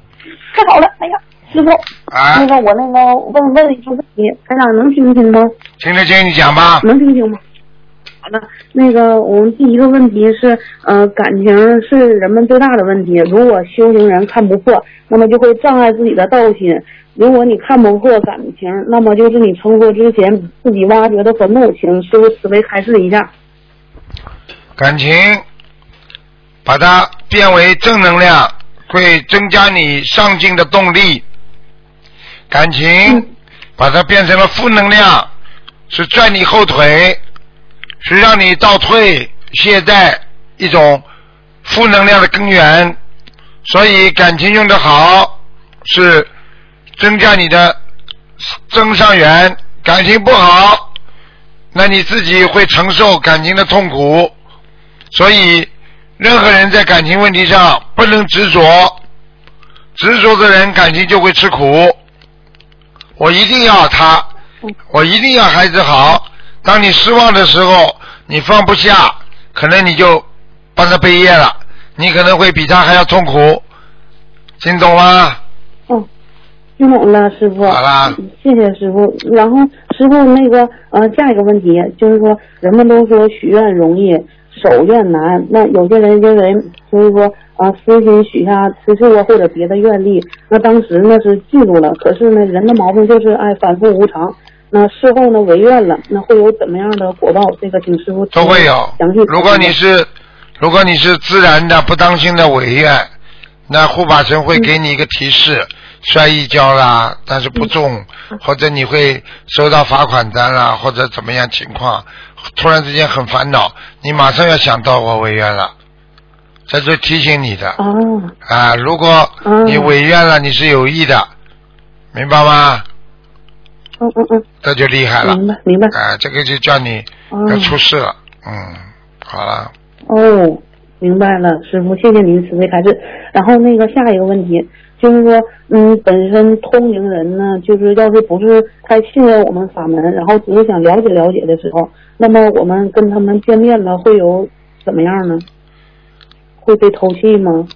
太好了，哎呀，师傅，啊那，个我那个问问一个问题，台长能听清吗？听得清你讲吧。能听清吗？好的，那个我们第一个问题是，呃，感情是人们最大的问题。如果修行人看不破，那么就会障碍自己的道心；如果你看不破感情，那么就是你成佛之前自己挖掘的坟墓。请师傅慈悲开示一下。感情，把它变为正能量，会增加你上进的动力。感情，把它变成了负能量，是拽你后腿，是让你倒退、懈怠一种负能量的根源。所以，感情用得好，是增加你的增上缘；感情不好，那你自己会承受感情的痛苦。所以，任何人在感情问题上不能执着，执着的人感情就会吃苦。我一定要他，我一定要孩子好。当你失望的时候，你放不下，可能你就帮他背业了，你可能会比他还要痛苦。听懂吗？哦，听懂了，师傅。好啦谢谢师傅。然后师傅那个呃，下一个问题就是说，人们都说许愿容易，守愿难。那有些人因为就是说啊、私心许下吃素啊或者别的愿力，那当时那是记住了，可是呢人的毛病就是爱反复无常。那事后呢违愿了，那会有怎么样的果报？这个请师傅都会有详细。如果你是如果你是自然的不当心的违愿，那护法神会给你一个提示，摔一跤啦，但是不重，或者你会收到罚款单啦，或者怎么样情况，突然之间很烦恼，你马上要想到我违约了，这是提醒你的哦，啊。如果你违约了，你是有意的，明白吗？嗯嗯嗯，这就厉害了明白明白。啊，这个就叫你哦要出事了，嗯，好了。哦，明白了，师傅，谢谢您慈悲开示。然后那个下一个问题就是说，嗯，本身通灵人呢，就是要是不是太信任我们法门，然后只是想了解了解的时候，那么我们跟他们见面了，会有怎么样呢？会被偷气吗？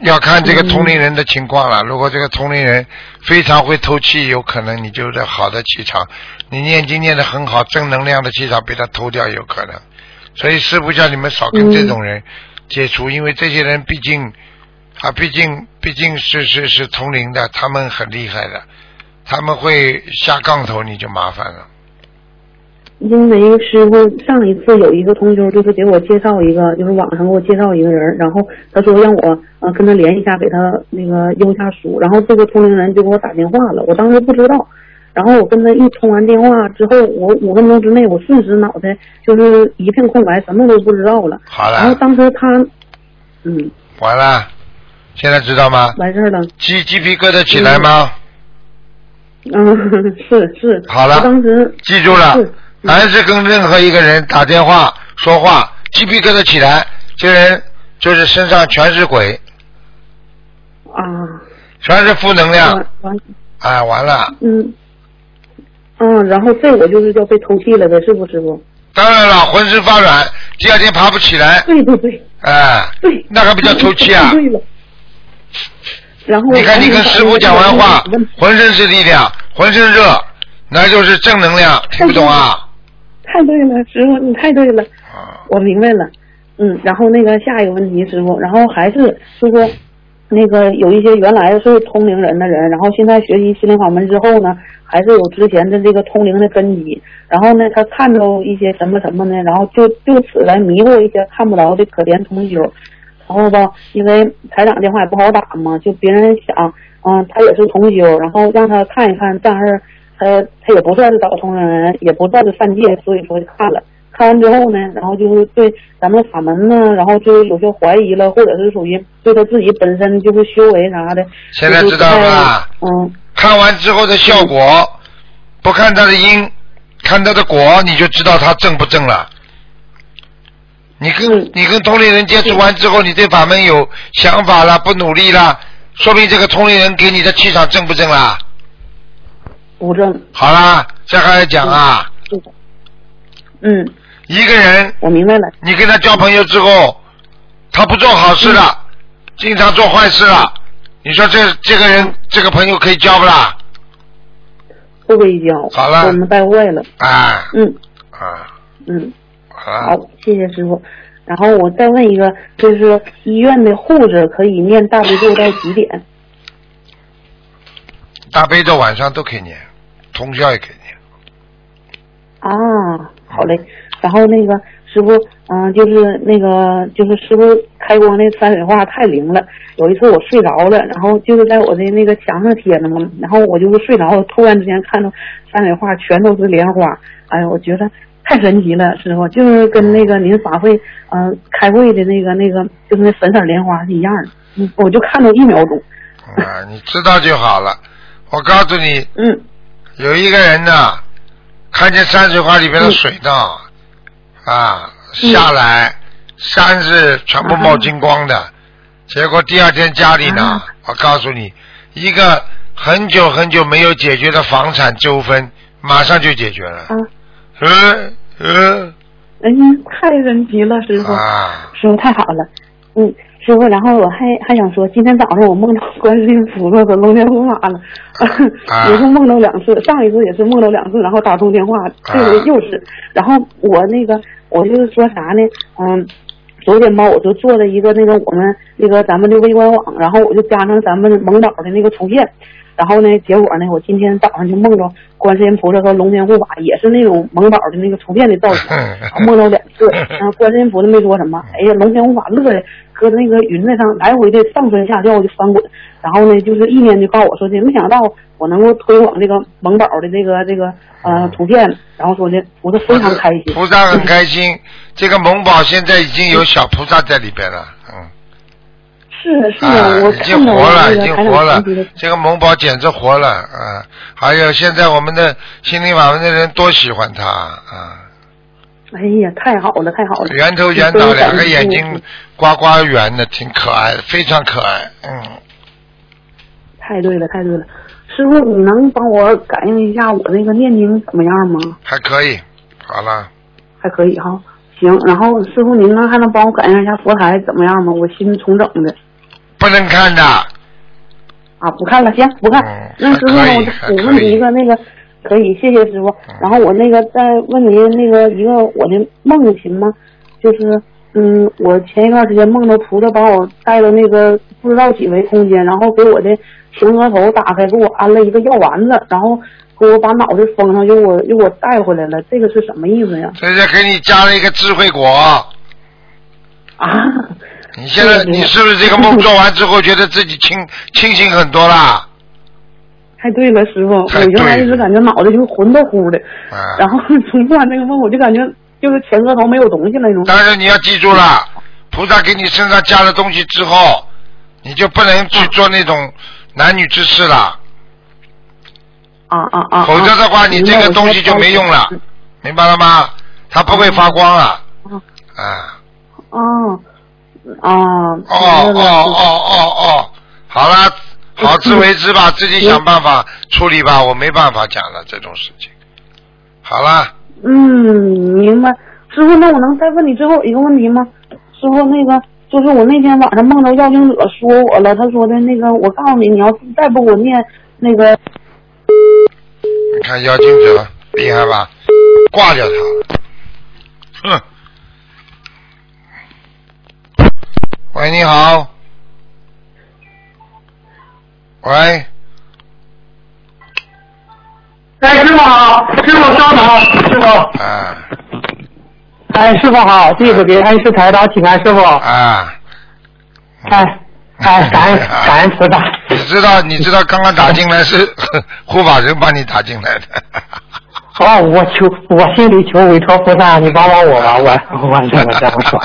要看这个通灵人的情况了。如果这个通灵人非常会偷气，有可能你就是好的气场，你念经念得很好，正能量的气场被他偷掉，有可能。所以师傅叫你们少跟这种人接触，因为这些人毕竟啊，毕竟毕竟是是是通灵的，他们很厉害的，他们会下杠头，你就麻烦了。因为师傅上一次有一个同修，就是给我介绍一个，就是网上给我介绍一个人，然后他说让我呃跟他联系一下，给他那个邮一下书，然后这个通灵人就给我打电话了，我当时不知道，然后我跟他一通完电话之后，我五分钟之内我瞬时脑袋就是一片空白，什么都不知道了。好了然后，当时他，嗯，完了，现在知道吗？完事儿了，鸡鸡皮疙瘩起来吗？嗯，是是，好了当时记住了是，凡是跟任何一个人打电话说话，鸡皮疙瘩起来，这人就是身上全是鬼，啊，全是负能量完，完哎，完了。嗯，嗯，然后这我就是叫被偷气了呗，是不是不？当然了，浑身发软，第二天爬不起来，对对对哎，对，那还不叫偷气啊？对了。然后你看你跟师傅讲完话，浑身是力量，浑身热，那就是正能量，听不懂啊？太对了，师傅你太对了，啊，我明白了。嗯，然后那个下一个问题，师傅，然后还是就说那个有一些原来是通灵人的人，然后现在学习心灵法门之后呢，还是有之前的这个通灵的根基，然后呢，他看到一些什么什么呢，然后就就此来迷惑一些看不着的可怜同修。然后吧，因为台长电话也不好打嘛，就别人想，嗯，他也是同修，然后让他看一看，但是他他也不算是找通灵人，也不算是犯戒，所以说就看了。看完之后呢，然后就是对咱们法门呢，然后就有些怀疑了，或者是属于对他自己本身就是修为啥的，现在知道了吧？嗯，看完之后的效果，不看他的因，看他的果，你就知道他正不正了。你跟嗯你跟同龄人接触完之后，你对法门有想法了，不努力了，说明这个同龄人给你的气场正不正啦？不正，好啦，这还要讲啊？嗯，一个人，我明白了，你跟他交朋友之后，他不做好事了，经常做坏事了，你说这这个人这个朋友可以交不啦？不可以交，好了我们带坏了，啊。嗯。啊。嗯。啊！好，谢谢师傅。然后我再问一个，就是医院的护士可以念大悲咒到几点？大悲咒晚上都可以念，通宵也可以念。啊，好嘞。然后那个师傅，嗯、就是那个就是师傅开光那山水画太灵了。有一次我睡着了，然后就是在我的那个墙上贴的嘛，然后我就是睡着了，突然之间看到山水画全都是莲花，哎呀，我觉得太神奇了，师傅，就是跟那个您法会嗯、开会的那个那个就是那粉色莲花是一样的，嗯。我就看到一秒钟，啊，你知道就好了。我告诉你，嗯。有一个人呢，看见山水画里边的水呢，啊，下来，山是全部冒金光的，结果第二天家里呢，啊。我告诉你，一个很久很久没有解决的房产纠纷，马上就解决了。啊，呃呃。哎呀，太神奇了，师傅。啊，师傅太好了，嗯，师傅，然后我还还想说，今天早上我梦到观世音菩萨和龙天护法了，啊。也是梦到两次，上一次也是梦到两次，然后打通电话，这回又是，然后我那个我就是说啥呢，嗯。昨天吧，我就做了一个那个我们那个咱们的微观网，然后我就加上咱们蒙岛的那个图片，然后呢，结果呢，我今天早上就梦着观世音菩萨和龙天护法，也是那种萌宝的那个图片的造型，梦到两次，然后观世音菩萨没说什么，哎呀，龙天护法乐的搁那个云彩上来回的上蹿下跳就翻滚，然后呢，就是意念就告诉我说的，没想到我能够推广这个萌宝的这个这个呃图片，然后说的菩萨非常开心，菩萨很开心。这个萌宝现在已经有小菩萨在里边了，嗯。是是，啊，我已经活了，已经活了这个萌宝简直活了啊！还有现在我们的心灵法门的人多喜欢他啊！哎呀，太好了，太好了，圆头圆脑，两个眼睛呱呱圆的，挺可爱的，非常可爱。嗯，太对了，太对了。师傅，你能帮我感应一下我那个念经怎么样吗？还可以。好了，还可以哈。行，然后师傅您能还能帮我感应一下佛台怎么样吗？我新重整的不能看的。啊，不看了，行，不看。嗯那师傅呢，我我问你一个那个，可以，谢谢师傅。嗯然后我那个再问您那个一个我的梦行吗？就是嗯，我前一段时间梦到菩萨把我带到那个不知道几维空间，然后给我的前额头打开，给我安了一个药丸子，然后给我把脑袋封上，又给我又给我带回来了，这个是什么意思呀？这是给你加了一个智慧果。啊，你现在你是不是这个梦做完之后，觉得自己清 清醒很多啦？太对了，师傅，我原来对了一直感觉脑袋就浑的乎的，啊。然后从做完这个梦，我就感觉就是前额头没有东西那种。但是你要记住了，菩萨给你身上加了东西之后，你就不能去做那种男女之事了，啊啊啊！否则的话，你这个东西就没用了，明白了吗？它不会发光了。啊啊，哦，啊，哦哦哦哦哦，好了，好自为之吧，自己想办法处理吧，我没办法讲了这种事情。好了，嗯，明白。师傅，那我能再问你最后一个问题吗？师傅，那个就是我那天晚上梦到妖精者说我了，他说的那个，我告诉你，你要再不给我念那个，你看妖精者厉害吧？挂掉他了，哼。喂，你好。喂，哎，师傅好，师傅稍等，师傅，啊。哎，师傅好，弟子给恩师台长请安，师傅，啊，哎，哎，感恩感恩菩萨，你知道你知道刚刚打进来是 护法神帮你打进来的，哦，我求我心里求委托菩萨，你帮帮我吧，我我这么这么说，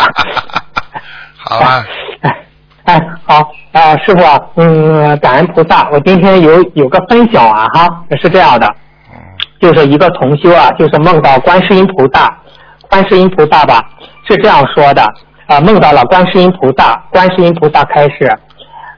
好了，哎哎，好啊、师傅啊，嗯，感恩菩萨，我今天有有个分享啊哈，是这样的，嗯就是一个同修啊，就是梦到观世音菩萨，观世音菩萨吧是这样说的啊、梦到了观世音菩萨，观世音菩萨开始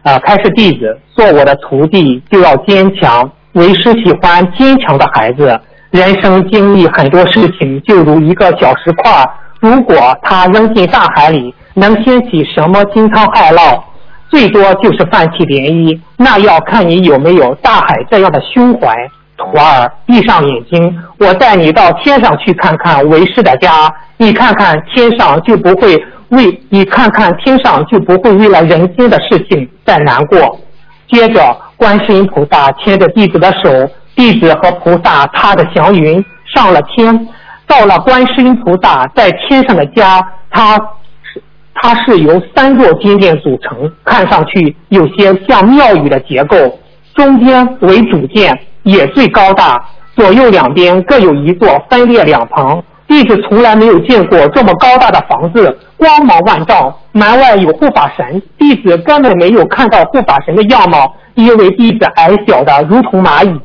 啊、开始弟子，做我的徒弟就要坚强，为师喜欢坚强的孩子。人生经历很多事情，就如一个小石块儿，如果他扔进大海里，能掀起什么惊涛骇浪？最多就是泛起涟漪，那要看你有没有大海这样的胸怀。徒儿，闭上眼睛，我带你到天上去看看为师的家，你看看天上就不会为你看看天上就不会为了人间的事情再难过。接着，观世音菩萨牵着弟子的手，弟子和菩萨踏着祥云上了天，到了观世音菩萨在天上的家，他是它是由三座金殿组成，看上去有些像庙宇的结构，中间为主殿，也最高大，左右两边各有一座，分列两旁。弟子从来没有见过这么高大的房子，光芒万丈，门外有护法神，弟子根本没有看到护法神的样貌，因为弟子矮小的如同蚂蚁。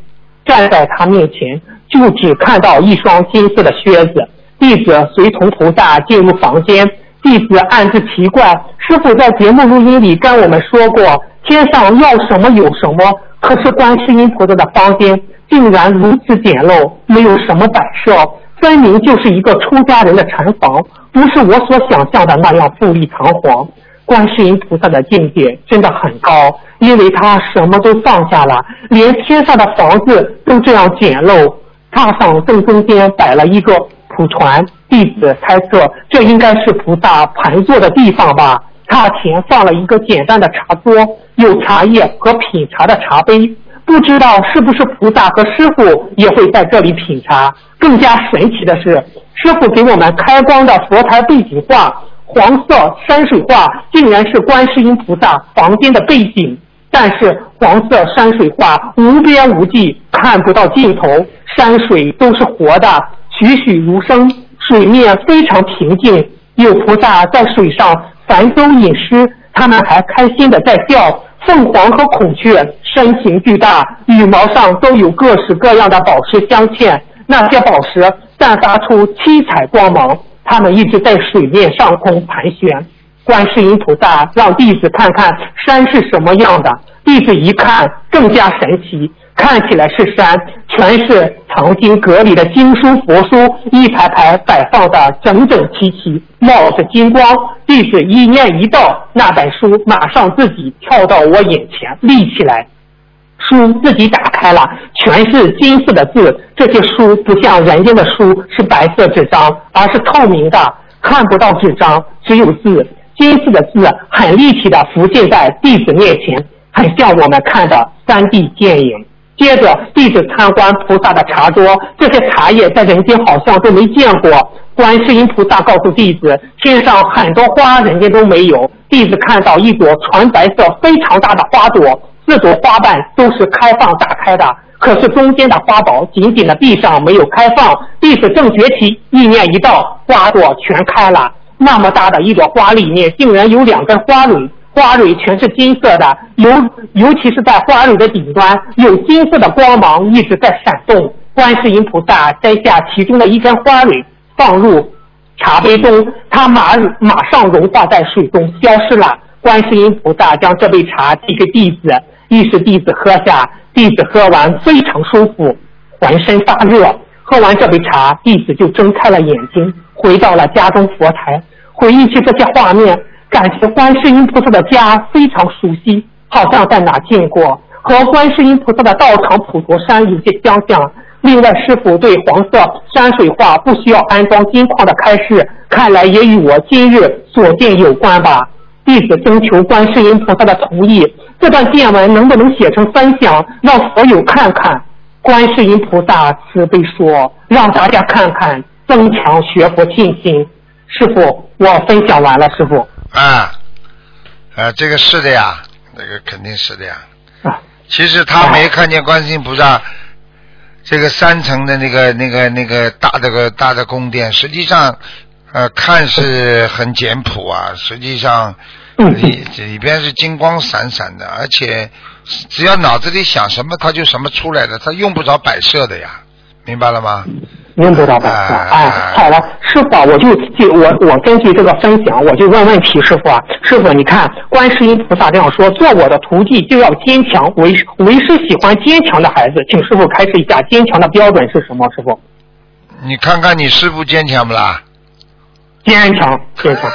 站在他面前，就只看到一双金色的靴子。弟子随同菩萨进入房间，弟子暗自奇怪，师傅在节目录音里跟我们说过，天上要什么有什么，可是观世音菩萨的房间竟然如此简陋，没有什么摆设，分明就是一个出家人的禅房，不是我所想象的那样富丽堂皇。观世音菩萨的境界真的很高，因为他什么都放下了，连天上的房子都这样简陋。榻上正中间摆了一个蒲船，弟子猜测这应该是菩萨盘坐的地方吧。榻前放了一个简单的茶桌，有茶叶和品茶的茶杯。不知道是不是菩萨和师傅也会在这里品茶。更加神奇的是，师傅给我们开光的佛台背景画，黄色山水画竟然是观世音菩萨房间的背景。但是黄色山水画无边无际，看不到尽头，山水都是活的，栩栩如生，水面非常平静。有菩萨在水上泛舟隐诗，他们还开心的在笑。凤凰和孔雀身形巨大，羽毛上都有各式各样的宝石镶嵌，那些宝石散发出七彩光芒，它们一直在水面上空盘旋。观世音菩萨让弟子看看山是什么样的，弟子一看更加神奇，看起来是山，全是藏经阁里的经书佛书，一排排摆放的整整齐齐，冒着金光。弟子一念一道，那本书马上自己跳到我眼前立起来。书自己打开了，全是金色的字。这些书不像人间的书是白色纸张，而是透明的，看不到纸张，只有字。金色的字很立体的浮现在弟子面前，很像我们看的三 D 电影。接着，弟子参观菩萨的茶桌，这些茶叶在人间好像都没见过。观世音菩萨告诉弟子，天上很多花，人间都没有。弟子看到一朵纯白色、非常大的花朵，四朵花瓣都是开放打开的，可是中间的花苞紧紧的闭上，没有开放。弟子正觉起，意念一到，花朵全开了。那么大的一朵花里面，竟然有两根花蕊。花蕊全是金色的，尤尤其是在花蕊的顶端，有金色的光芒一直在闪动。观世音菩萨摘下其中的一根花蕊，放入茶杯中，它马马上融化在水中消失了。观世音菩萨将这杯茶递给弟子，于是弟子喝下，弟子喝完非常舒服，浑身发热。喝完这杯茶，弟子就睁开了眼睛，回到了家中佛台，回忆起这些画面。感觉观世音菩萨的家非常熟悉，好像在哪见过，和观世音菩萨的道场普陀山有些相像。另外，师傅对黄色山水画不需要安装金矿的开示，看来也与我今日所见有关吧。弟子征求观世音菩萨的同意，这段见闻能不能写成分享，让佛友看看？观世音菩萨慈悲说，让大家看看，增强学佛信心。师傅，我分享完了，师傅。啊，啊，这个是的呀，这个肯定是的呀。啊，其实他没看见观世音菩萨这个三层的那个、那个、那个大的个大的宫殿，实际上呃看是很简朴啊，实际上里里边是金光闪闪的，而且只要脑子里想什么，它就什么出来的，它用不着摆设的呀，明白了吗？用不着摆设。哎，好了，师傅啊，我就就我我根据这个分享，我就问问题，师傅啊，师傅你看，观世音菩萨这样说，做我的徒弟就要坚强，为为师喜欢坚强的孩子，请师傅开示一下坚强的标准是什么？师傅，你看看你师傅坚强不啦？坚强，坚强，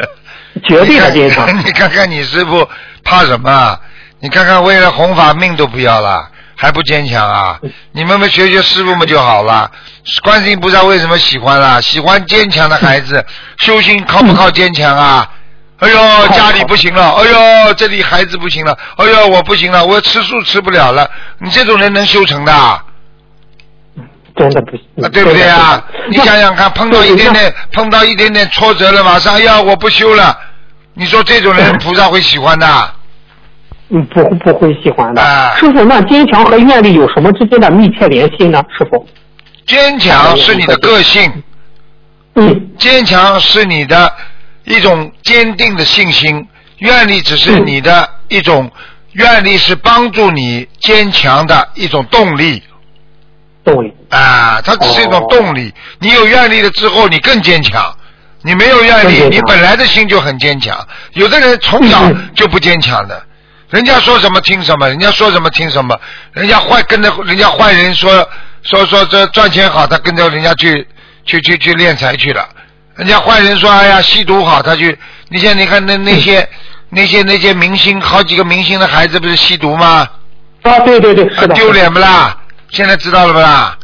绝对的坚强。你看看你师傅怕什么？你看看为了弘法命都不要了。还不坚强啊！你们们学学师傅们就好了。观世音菩萨为什么喜欢啦？喜欢坚强的孩子。修心靠不靠坚强啊？哎呦，家里不行了。哎呦，这里孩子不行了。哎呦，我不行了，我吃素吃不了了。你这种人能修成的？真的不行。啊，对不对啊？你想想看，碰到一点点碰到一点点挫折了，马上哎呀，我不修了。你说这种人菩萨会喜欢的？嗯，不不会喜欢的。师傅，那坚强和愿力有什么之间的密切联系呢？师傅，坚强是你的个性，嗯，坚强是你的一种坚定的信心，愿力只是你的一种，愿力是帮助你坚强的一种动力。动力啊，它只是一种动力。你有愿力了之后，你更坚强。你没有愿力，你本来的心就很坚强。有的人从小就不坚强的。人家说什么听什么，人家说什么听什么，人家坏跟着人家坏人说说说这赚钱好，他跟着人家去去去去敛财去了。人家坏人说哎呀吸毒好，他去。你像你看那那些那些那些明星，好几个明星的孩子不是吸毒吗？啊，对对对，是的。丢脸不啦？现在知道了不啦？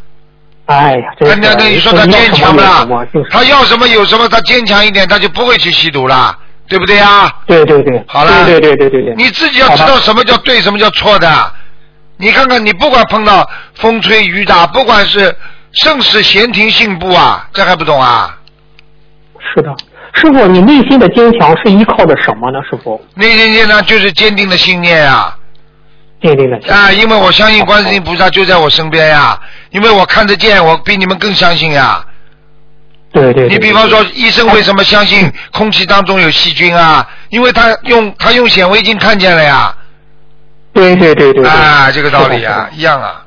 哎呀，人家那你说他坚强不啦？他要什么有什么，他坚强一点，他就不会去吸毒了。对不对呀？对对对，好了，对对对对对，你自己要知道什么叫对，什么叫错的。你看看，你不管碰到风吹雨打，不管是盛世闲庭信步啊，这还不懂啊？是的，师傅，你内心的坚强是依靠的什么呢？师傅，内心坚强就是坚定的信念啊，坚定的啊，因为我相信观世音菩萨就在我身边呀，因为我看得见，我比你们更相信呀。对对，你比方说，医生为什么相信空气当中有细菌啊？因为他用他用显微镜看见了呀。对对对对。啊，这个道理啊，一样啊。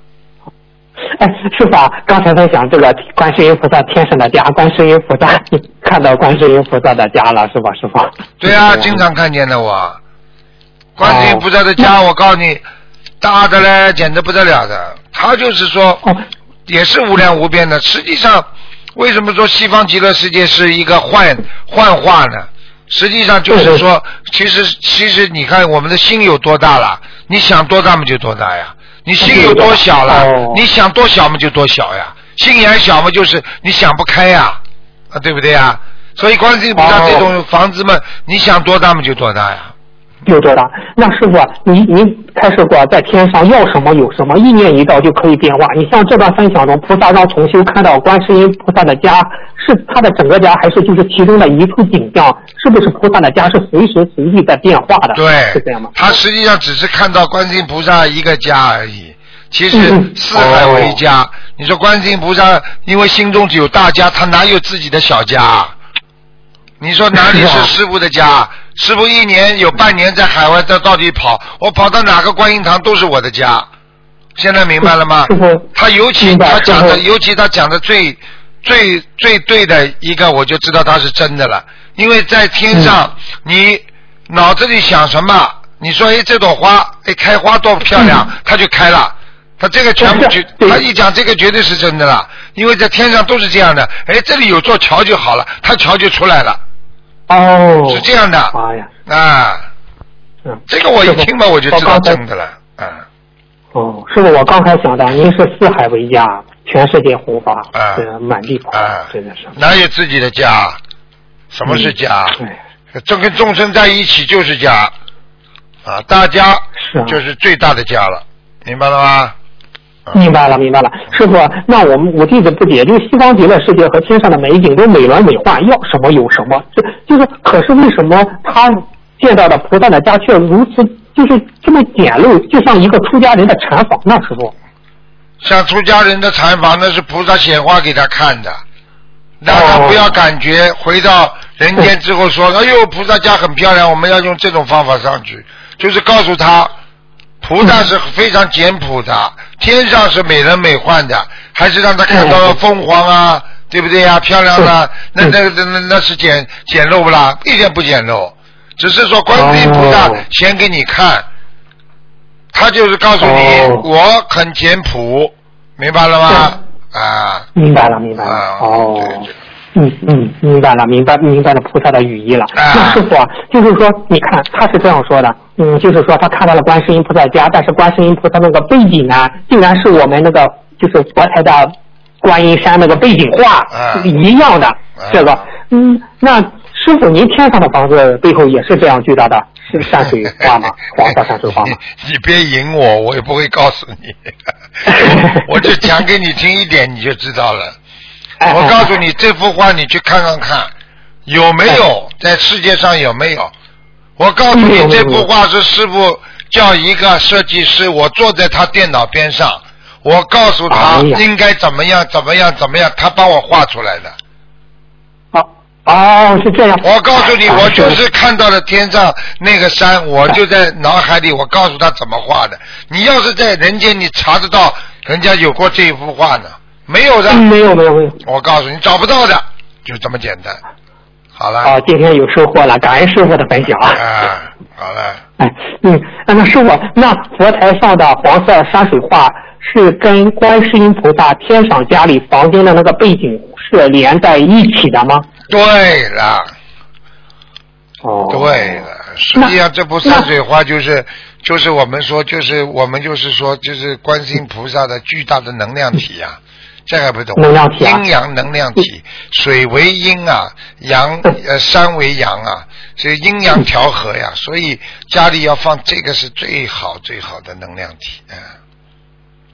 哎，师傅，刚才在讲这个观世音菩萨天上的家，观世音菩萨 看到观世音菩萨的家了，是吧，师傅？对啊，经常看见的我。观世音菩萨的家，我告诉你，大的嘞，简直不得了的。他就是说，也是无量无边的，实际上。为什么说西方极乐世界是一个幻幻化呢？实际上就是说，其实其实你看我们的心有多大了，你想多大嘛就多大呀。你心有多小了，你想多小嘛就多小呀。心眼小嘛就是你想不开呀，啊对不对呀？所以观世音菩萨哦这种房子嘛，你想多大嘛就多大呀。有多大？那师傅，你你开示过，在天上要什么有什么，意念一到就可以变化。你像这段分享中，菩萨让重修看到观世音菩萨的家，是他的整个家，还是就是其中的一处景象？是不是菩萨的家是随时随地在变化的？对，是这样吗？他实际上只是看到观世音菩萨一个家而已。其实嗯四海为家，你说观世音菩萨因为心中只有大家，他哪有自己的小家啊？你说哪里是师傅的家？师傅一年有半年在海外在到底跑，我跑到哪个观音堂都是我的家。现在明白了吗他尤其他讲的，尤其他讲的最最最对的一个，我就知道他是真的了。因为在天上，嗯你脑子里想什么，你说哎这朵花哎开花多漂亮，它就开了。他这个全部绝，他一讲这个绝对是真的了，因为在天上都是这样的。哎，这里有座桥就好了，他桥就出来了，哦，是这样的。妈呀，啊。嗯，这个我一听吧，我就知道真的了，啊。哦，师傅，我刚才想到，您是四海为家，全世界护法，啊。满地跑，啊。真的是。哪有自己的家？什么是家？对，这跟众生在一起就是家。啊，大家就是最大的家了，明白了吗？明白了，明白了，师傅，那我们我弟子不解，就是西方极乐世界和天上的美景都美轮美奂，要什么有什么，这就是，可是为什么他见到的菩萨的家却如此，就是这么简陋，就像一个出家人的禅房呢？师傅，像出家人的禅房，那是菩萨显化给他看的，让他哦不要感觉回到人间之后说，哎呦，菩萨家很漂亮，我们要用这种方法上去，就是告诉他，菩萨是非常简朴的，天上是美轮美奂的，还是让他看到了凤凰啊，对不对呀、漂亮的，那那那那那是简简陋不啦？一点不简陋，只是说观世音菩萨哦显给你看。他就是告诉你，哦我很简朴，明白了吗？啊，明白了，明白了，啊哦对对。嗯嗯，明白了，明白明白了菩萨的语义了。啊那师傅啊，就是说，你看他是这样说的，嗯，就是说他看到了观世音菩萨家，但是观世音菩萨那个背景呢，竟然是我们那个就是佛台的观音山那个背景画、啊一样的。这个，嗯，那师傅您天上的房子背后也是这样巨大的是山水画吗？黄色山水画吗？你你别引我，我也不会告诉你，我就讲给你听一点，你就知道了。哎我告诉你，这幅画你去看看看，有没有在世界上有没有？我告诉你，这幅画是师傅叫一个设计师，我坐在他电脑边上，我告诉他应该怎么样怎么样怎么样，他帮我画出来的。哦哦，是这样。我告诉你，啊我就是看到了天上那个山，我就在脑海里，我告诉他怎么画的。你要是在人间，你查得到人家有过这一幅画呢？没有的，嗯没有没有没有。我告诉你，找不到的，就这么简单。好了，好，今天有收获了，感恩师傅的分享。啊，好了，哎，嗯，那那师傅，那佛台上的黄色山水画是跟观世音菩萨天上家里房间的那个背景是连在一起的吗？对了，哦，对了，实际上这幅山水画就是就是我们说就是我们就是说就是观世音菩萨的巨大的能量体呀、这还不懂？能量体啊阴阳能量体，水为阴啊，阳呃山为阳啊，所以阴阳调和呀，所以家里要放这个是最好最好的能量体，嗯。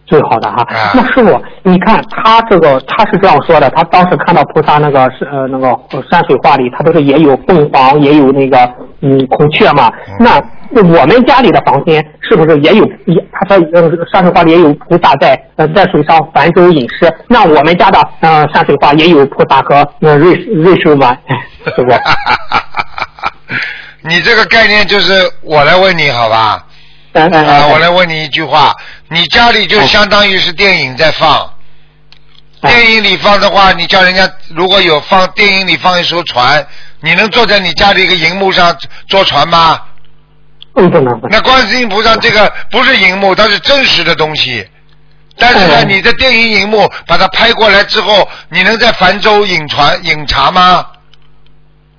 最好的哈。啊那师傅，你看他这个他是这样说的，他当时看到菩萨那个是呃那个呃山水画里，他不是也有凤凰，也有那个嗯孔雀嘛？嗯那我们家里的房间是不是也有？也他说呃山水画里也有菩萨在呃在水上泛舟饮食。那我们家的呃山水画也有菩萨和呃瑞瑞兽吗？是不？你这个概念就是我来问你好吧？啊，我嗯来问你一句话，你家里就相当于是电影在放，哎电影里放的话，你叫人家如果有放电影里放一艘船，你能坐在你家里一个荧幕上坐船吗？嗯不能不能那观世音菩萨这个不是荧幕，它是真实的东西。但是呢，嗯你的电影荧幕把它拍过来之后，你能在泛舟饮船饮茶吗？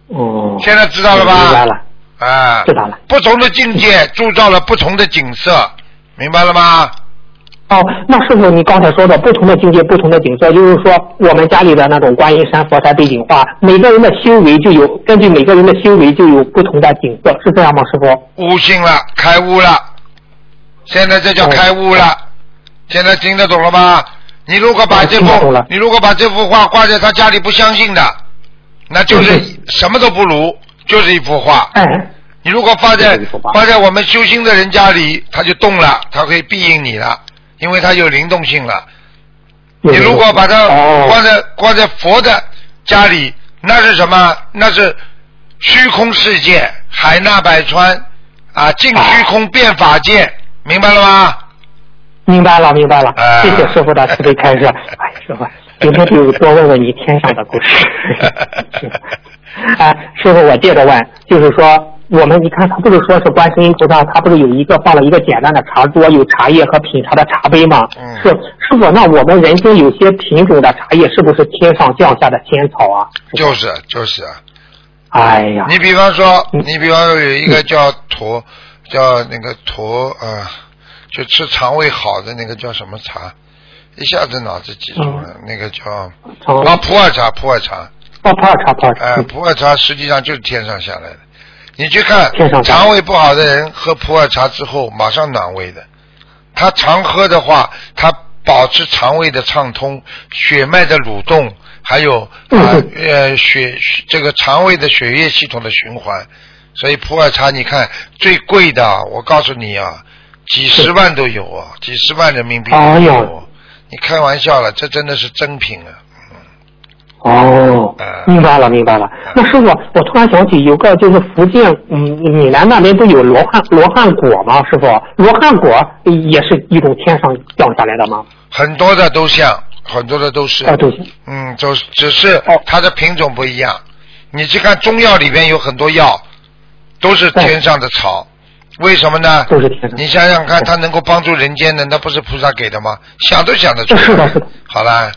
哦，现在知道了吧？明白了，啊，知道了。不同的境界铸造了不同的景色，明白了吗？哦，那师傅，你刚才说的不同的境界、不同的景色，就是说我们家里的那种观音山、佛山背景画，每个人的修为就有根据每个人的修为就有不同的景色，是这样吗，师傅？悟性了，开悟了，现在这叫开悟了。现在听得懂了吗？你如果把这幅你如果把这幅画挂在他家里不相信的，那就是嗯什么都不如，就是一幅画。哎，你如果放在放在我们修心的人家里，他就动了，他会庇应你了，因为它有灵动性了。你如果把它哦挂在挂在佛的家里，那是什么？那是虚空世界，海纳百川啊，尽虚空变法界，明白了吗？明白了，明白了哎，谢谢师傅的慈悲开示。哎，师傅，今天就多问问你天上的故事。哎，师傅，我接着问，就是说，我们你看，他不是说是观世音菩萨，他不是有一个放了一个简单的茶桌，有茶叶和品茶的茶杯吗？嗯是师傅，那我们人间有些品种的茶叶，是不是天上降下的仙草啊？就是就是，哎呀，你比方说，嗯你比方说有一个叫驼，叫那个驼啊，就吃肠胃好的那个叫什么茶？一下子脑子记住了，那个叫长啊普洱茶，普洱茶。哦，普洱茶，普洱茶哎，嗯普洱茶实际上就是天上下来的。你去看肠胃不好的人喝普洱茶之后马上暖胃的。他常喝的话，他保持肠胃的畅通，血脉的蠕动，还有啊嗯呃血这个肠胃的血液系统的循环。所以普洱茶你看最贵的，我告诉你啊，几十万都有啊，几十万人民币都哎有呦。你开玩笑了，这真的是真品啊！哦嗯，明白了，明白了。那师傅，我突然想起有个就是福建，嗯，闽南那边不有罗汉罗汉果吗？师傅，罗汉果也是一种天上掉下来的吗？很多的都像，很多的都是。啊，都是，嗯，就只是哦它的品种不一样。你去看中药里边有很多药，都是天上的草，为什么呢？都是天上你想想看，它能够帮助人间的，那不是菩萨给的吗？想都想得出来。是的是的好了，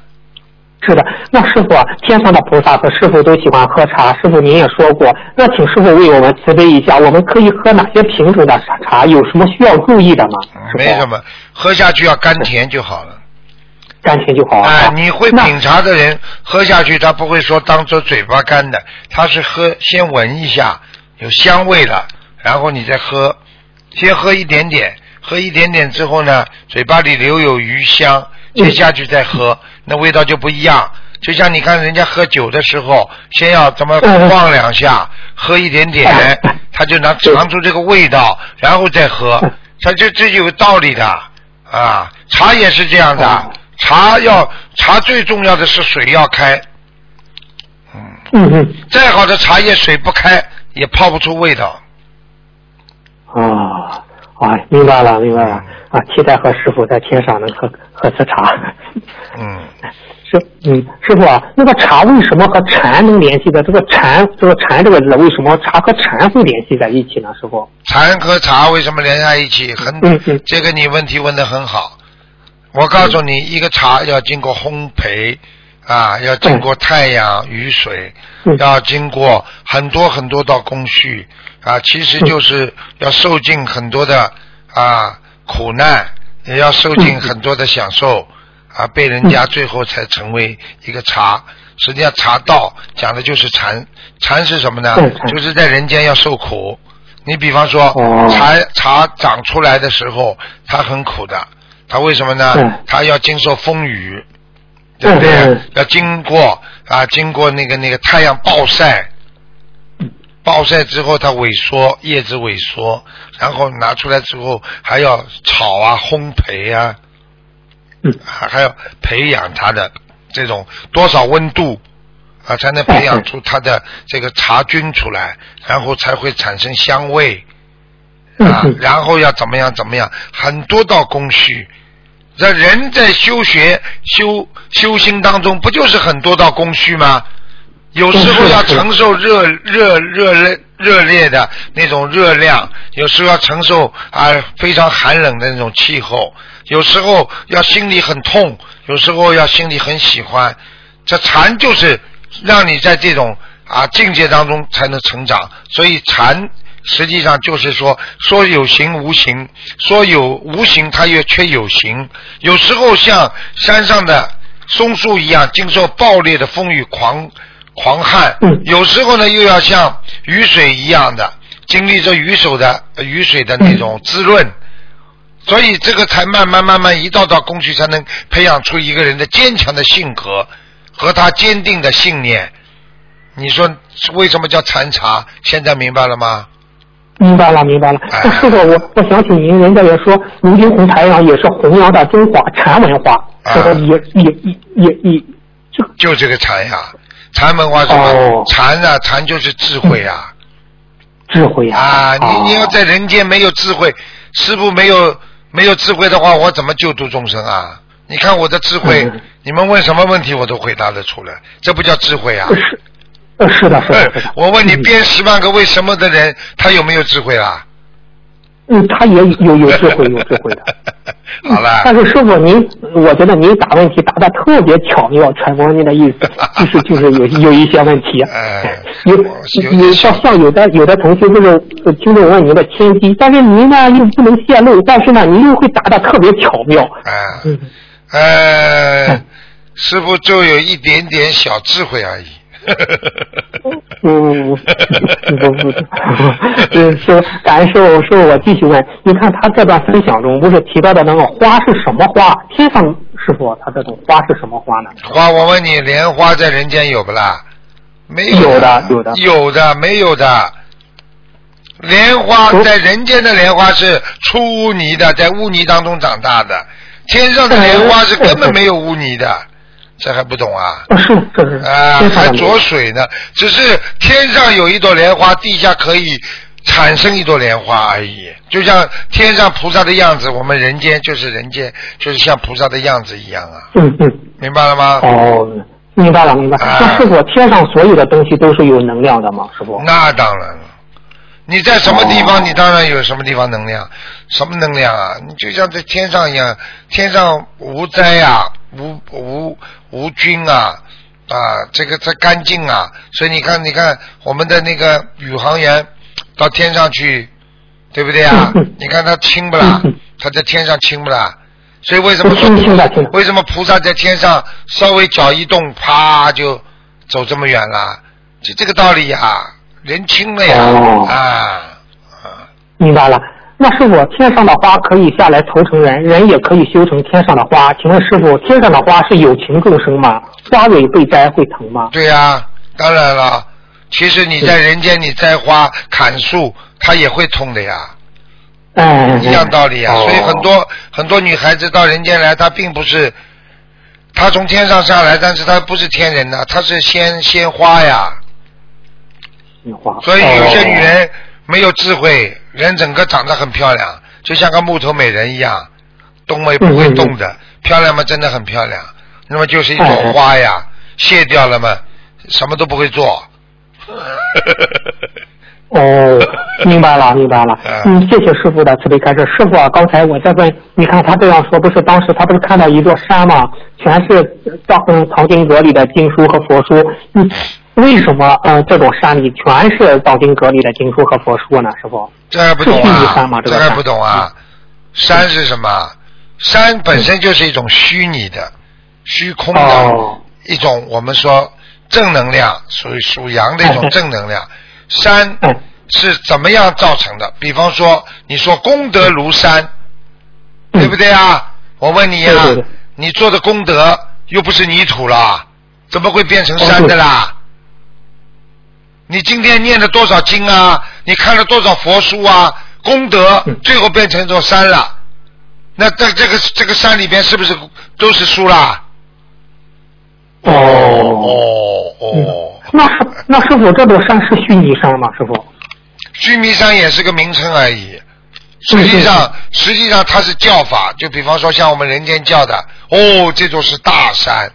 是的。那师傅啊，天上的菩萨和师傅都喜欢喝茶，师傅您也说过，那请师傅为我们慈悲一下，我们可以喝哪些品种的茶？有什么需要注意的吗？没什么，喝下去要甘甜就好了。甘甜就好啊。哎，你会品茶的人喝下去，他不会说当做嘴巴干的，他是喝先闻一下有香味了，然后你再喝，先喝一点点，喝一点点之后呢，嘴巴里留有余香，接下去再喝，那味道就不一样。就像你看人家喝酒的时候，先要怎么嗯晃两下，喝一点点，他就能尝出这个味道，然后再喝，他这这有道理的啊。茶也是这样的哦，茶要茶最重要的是水要开，嗯嗯。再好的茶叶水不开也泡不出味道。啊，哎，明白了，明白了啊！期待和师傅在天上能喝喝次茶。嗯，师，嗯，师傅啊，那个茶为什么和禅能联系的？这个禅，这个禅这个字，为什么茶和禅会联系在一起呢？师傅？禅和茶为什么连在一起？很，嗯嗯这个你问题问的很好。我告诉你，一个茶要经过烘焙啊，要经过太阳、雨水，嗯要经过很多很多道工序啊，其实就是要受尽很多的啊苦难，也要受尽很多的享受啊，被人家最后才成为一个茶。实际上，茶道讲的就是禅，禅是什么呢就是在人间要受苦。你比方说，哦茶茶长出来的时候，它很苦的，它为什么呢？它要经受风雨，对不对？要经过啊，经过那个那个太阳暴晒，暴晒之后它萎缩，叶子萎缩，然后拿出来之后还要炒啊、烘焙啊，嗯还还要培养它的这种多少温度啊，才能培养出它的这个茶菌出来，然后才会产生香味啊嗯，然后要怎么样怎么样，很多道工序。这人在修学修修心当中，不就是很多道工序吗？有时候要承受热热热烈热烈的那种热量，有时候要承受啊非常寒冷的那种气候，有时候要心里很痛，有时候要心里很喜欢。这禅就是让你在这种啊境界当中才能成长，所以禅实际上就是说说有形无形，说有无形它又却有形。有时候像山上的松树一样，经受暴烈的风雨狂狂旱；有时候呢，又要像雨水一样的，经历着雨水的雨水的那种滋润。所以这个才慢慢慢慢一道道工序，才能培养出一个人的坚强的性格和他坚定的信念。你说为什么叫禅茶？现在明白了吗？明白了，明白了。那师傅，我我想请您，人家也说卢金红台上也是弘扬的中华禅文化，师傅也也也也也就就这个禅呀，禅文化什么？禅啊，禅就是智慧啊，智慧啊！啊，你你要在人间没有智慧，师傅没有。没有智慧的话，我怎么救度众生啊？你看我的智慧，你们问什么问题我都回答得出来，这不叫智慧啊？是，是的，是的。我问你，编十万个为什么的人，他有没有智慧啊？嗯，他也有有智慧，有智慧的。好了。但是师傅您，我觉得您答问题答的特别巧妙，揣摩您的意思，就是就是有有一些问题。哎。有有像像有的有的同学就是听众问您的天机，但是您呢又不能泄露，但是呢您又会答的特别巧妙。哎。呃，师傅就有一点点小智慧而已。嗯，不不不，是感恩师傅，师傅我继续问，你看他这段分享中不是提到的那个花是什么花？天上师傅，他这种花是什么花呢？花，我问你，莲花在人间有不啦？没有的，有的，有的，没有的。莲花在人间的莲花是出污泥的，在污泥当中长大的，天上的莲花是根本没有污泥的。这还不懂啊？是这是啊，还着水呢。只是天上有一朵莲花，地下可以产生一朵莲花而已。就像天上菩萨的样子，我们人间就是人间，就是像菩萨的样子一样啊。嗯嗯，明白了吗？哦，明白了明白。那师傅，天上所有的东西都是有能量的吗？师傅？那当然了。你在什么地方，你当然有什么地方能量。什么能量啊？你就像在天上一样，天上无灾呀，无无。无菌啊啊，这个它干净啊，所以你看，你看我们的那个宇航员到天上去，对不对啊？你看他轻不啦？他在天上轻不啦？所以为什么说为什么菩萨在天上稍微脚一动，啪就走这么远了？就这个道理呀，人轻了呀啊啊！明白了。那师傅，天上的花可以下来投成人，人也可以修成天上的花。请问师傅，天上的花是有情众生吗？花蕊被摘会疼吗？对呀，当然了。其实你在人间，你摘花砍树，它也会痛的呀。嗯。一样道理啊。所以很多很多女孩子到人间来，她并不是，她从天上下来，但是她不是天人呐，她是鲜鲜花呀。鲜花。所以有些女人没有智慧。人整个长得很漂亮，就像个木头美人一样，动也不会动的，漂亮嘛，真的很漂亮。那么就是一朵花呀，谢掉了嘛，什么都不会做。哦，明白了，明白了。嗯，谢谢师傅的慈悲开示。师傅啊，刚才我在问，你看他这样说，不是当时他不是看到一座山吗？全是藏藏经阁里的经书和佛书。嗯。为什么呃这种山里全是藏经阁里的经书和佛书呢？师傅，这还不懂啊？这还不懂啊？山是什么？山本身就是一种虚拟的、虚空的一种，我们说正能量，属于属阳的一种正能量。山是怎么样造成的？比方说，你说功德如山，对不对啊？我问你啊，你做的功德又不是泥土了，怎么会变成山的啦？你今天念了多少经啊？你看了多少佛书啊？功德最后变成一座山了。那在这个这个山里边是不是都是书啦？哦哦哦。那那师傅，这座山是须弥山吗？师傅？须弥山也是个名称而已。实际上，实际上它是叫法。就比方说，像我们人间叫的，哦，这座是大山。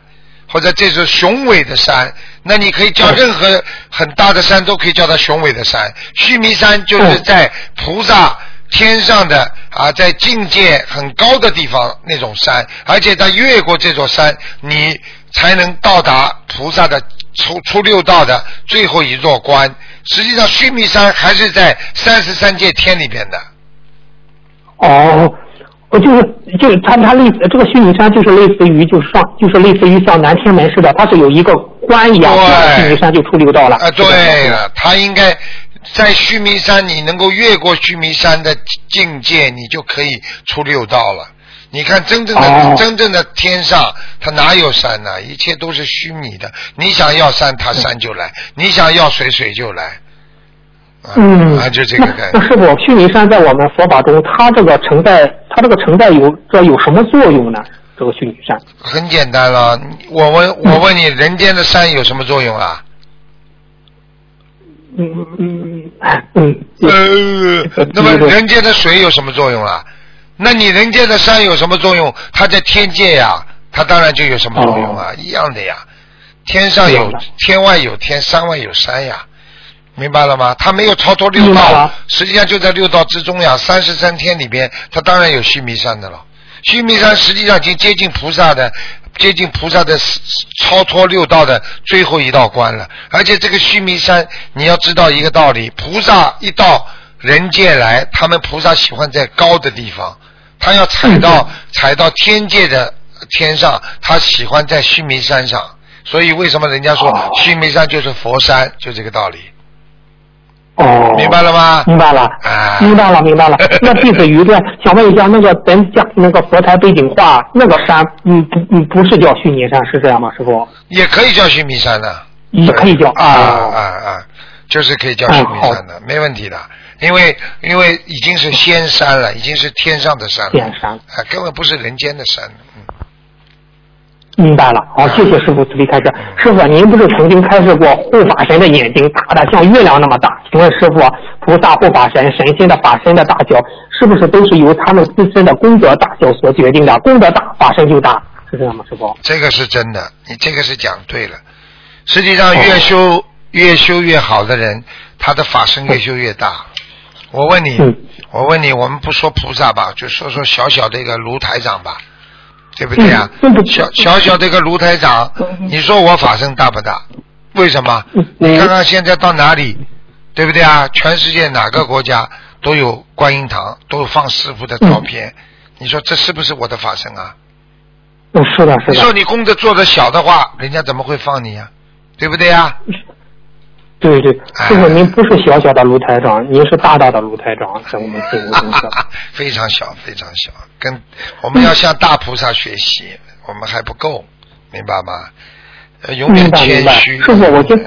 或者这座雄伟的山，那你可以叫任何很大的山都可以叫它雄伟的山。须弥山就是在菩萨天上的啊，在境界很高的地方那种山，而且它越过这座山，你才能到达菩萨的出出六道的最后一座关。实际上须弥山还是在三十三界天里边的。哦，我就是就是它它类似这个须弥山就是类似于就是上就是类似于像南天门似的，它是有一个关一样，对须弥山就出六道了。啊，对了，他应该在须弥山，你能够越过须弥山的境界，你就可以出六道了。你看真正的、哦真正的天上，它哪有山呢、一切都是虚拟的。你想要山，它山就来；你想要水，水就来。啊、嗯，啊，就这个概念。那那师傅，须弥山在我们佛法中，它这个承载，它这个承载有这有什么作用呢？这个虚拟山，很简单了，我问我问你，人间的山有什么作用啊？嗯嗯嗯嗯，呃，那么人间的水有什么作用啊？那你人间的山有什么作用？它在天界呀，它当然就有什么作用啊？一样的呀，天上有天外有天，山外有山呀，明白了吗？他没有超脱六道实际上就在六道之中呀。三十三天里边，他当然有须弥山的了。须弥山实际上已经接近菩萨的，接近菩萨的超脱六道的最后一道关了。而且这个须弥山，你要知道一个道理：菩萨一到人界来，他们菩萨喜欢在高的地方，他要踩到踩到天界的天上，他喜欢在须弥山上。所以为什么人家说哦须弥山就是佛山，就这个道理，哦，明白了吗？明白了，啊明白了，明白了。那弟子愚钝，想问一下，那个咱家那个佛台背景画那个山，嗯不嗯不是叫须弥山，是这样吗，师傅？也可以叫须弥山的。也可以叫啊啊啊，就是可以叫须弥哎山的，没问题的。因为因为已经是仙山了，已经是天上的山了，仙山啊，根本不是人间的山。嗯，明白了，好，谢谢师傅慈悲开示。师傅，您不是曾经开示过护法神的眼睛大的像月亮那么大？请问师傅，菩萨护法神神仙的法身的大小，是不是都是由他们自身的功德大小所决定的？功德大，法身就大，是这样吗，师傅？这个是真的，你这个是讲对了。实际上，越修越修越好的人，他的法身越修越大。我问你嗯，我问你，我们不说菩萨吧，就说说小小的一个卢台长吧，对不对啊、小小小的一个卢台长，你说我法身大不大？为什么？嗯你看看现在到哪里，对不对啊？全世界哪个国家都有观音堂，都有放师傅的照片。你说这是不是我的法身啊？嗯，是的，是的你说，你功德做的小的话，人家怎么会放你呀、对不对呀、对对，哎师傅您不是小小的卢台长，您是大大的卢台长，在我们心目中是。非常小，非常小，跟我们要向大菩萨学习，我们还不够，明白吗？呃永远谦虚。师傅，我就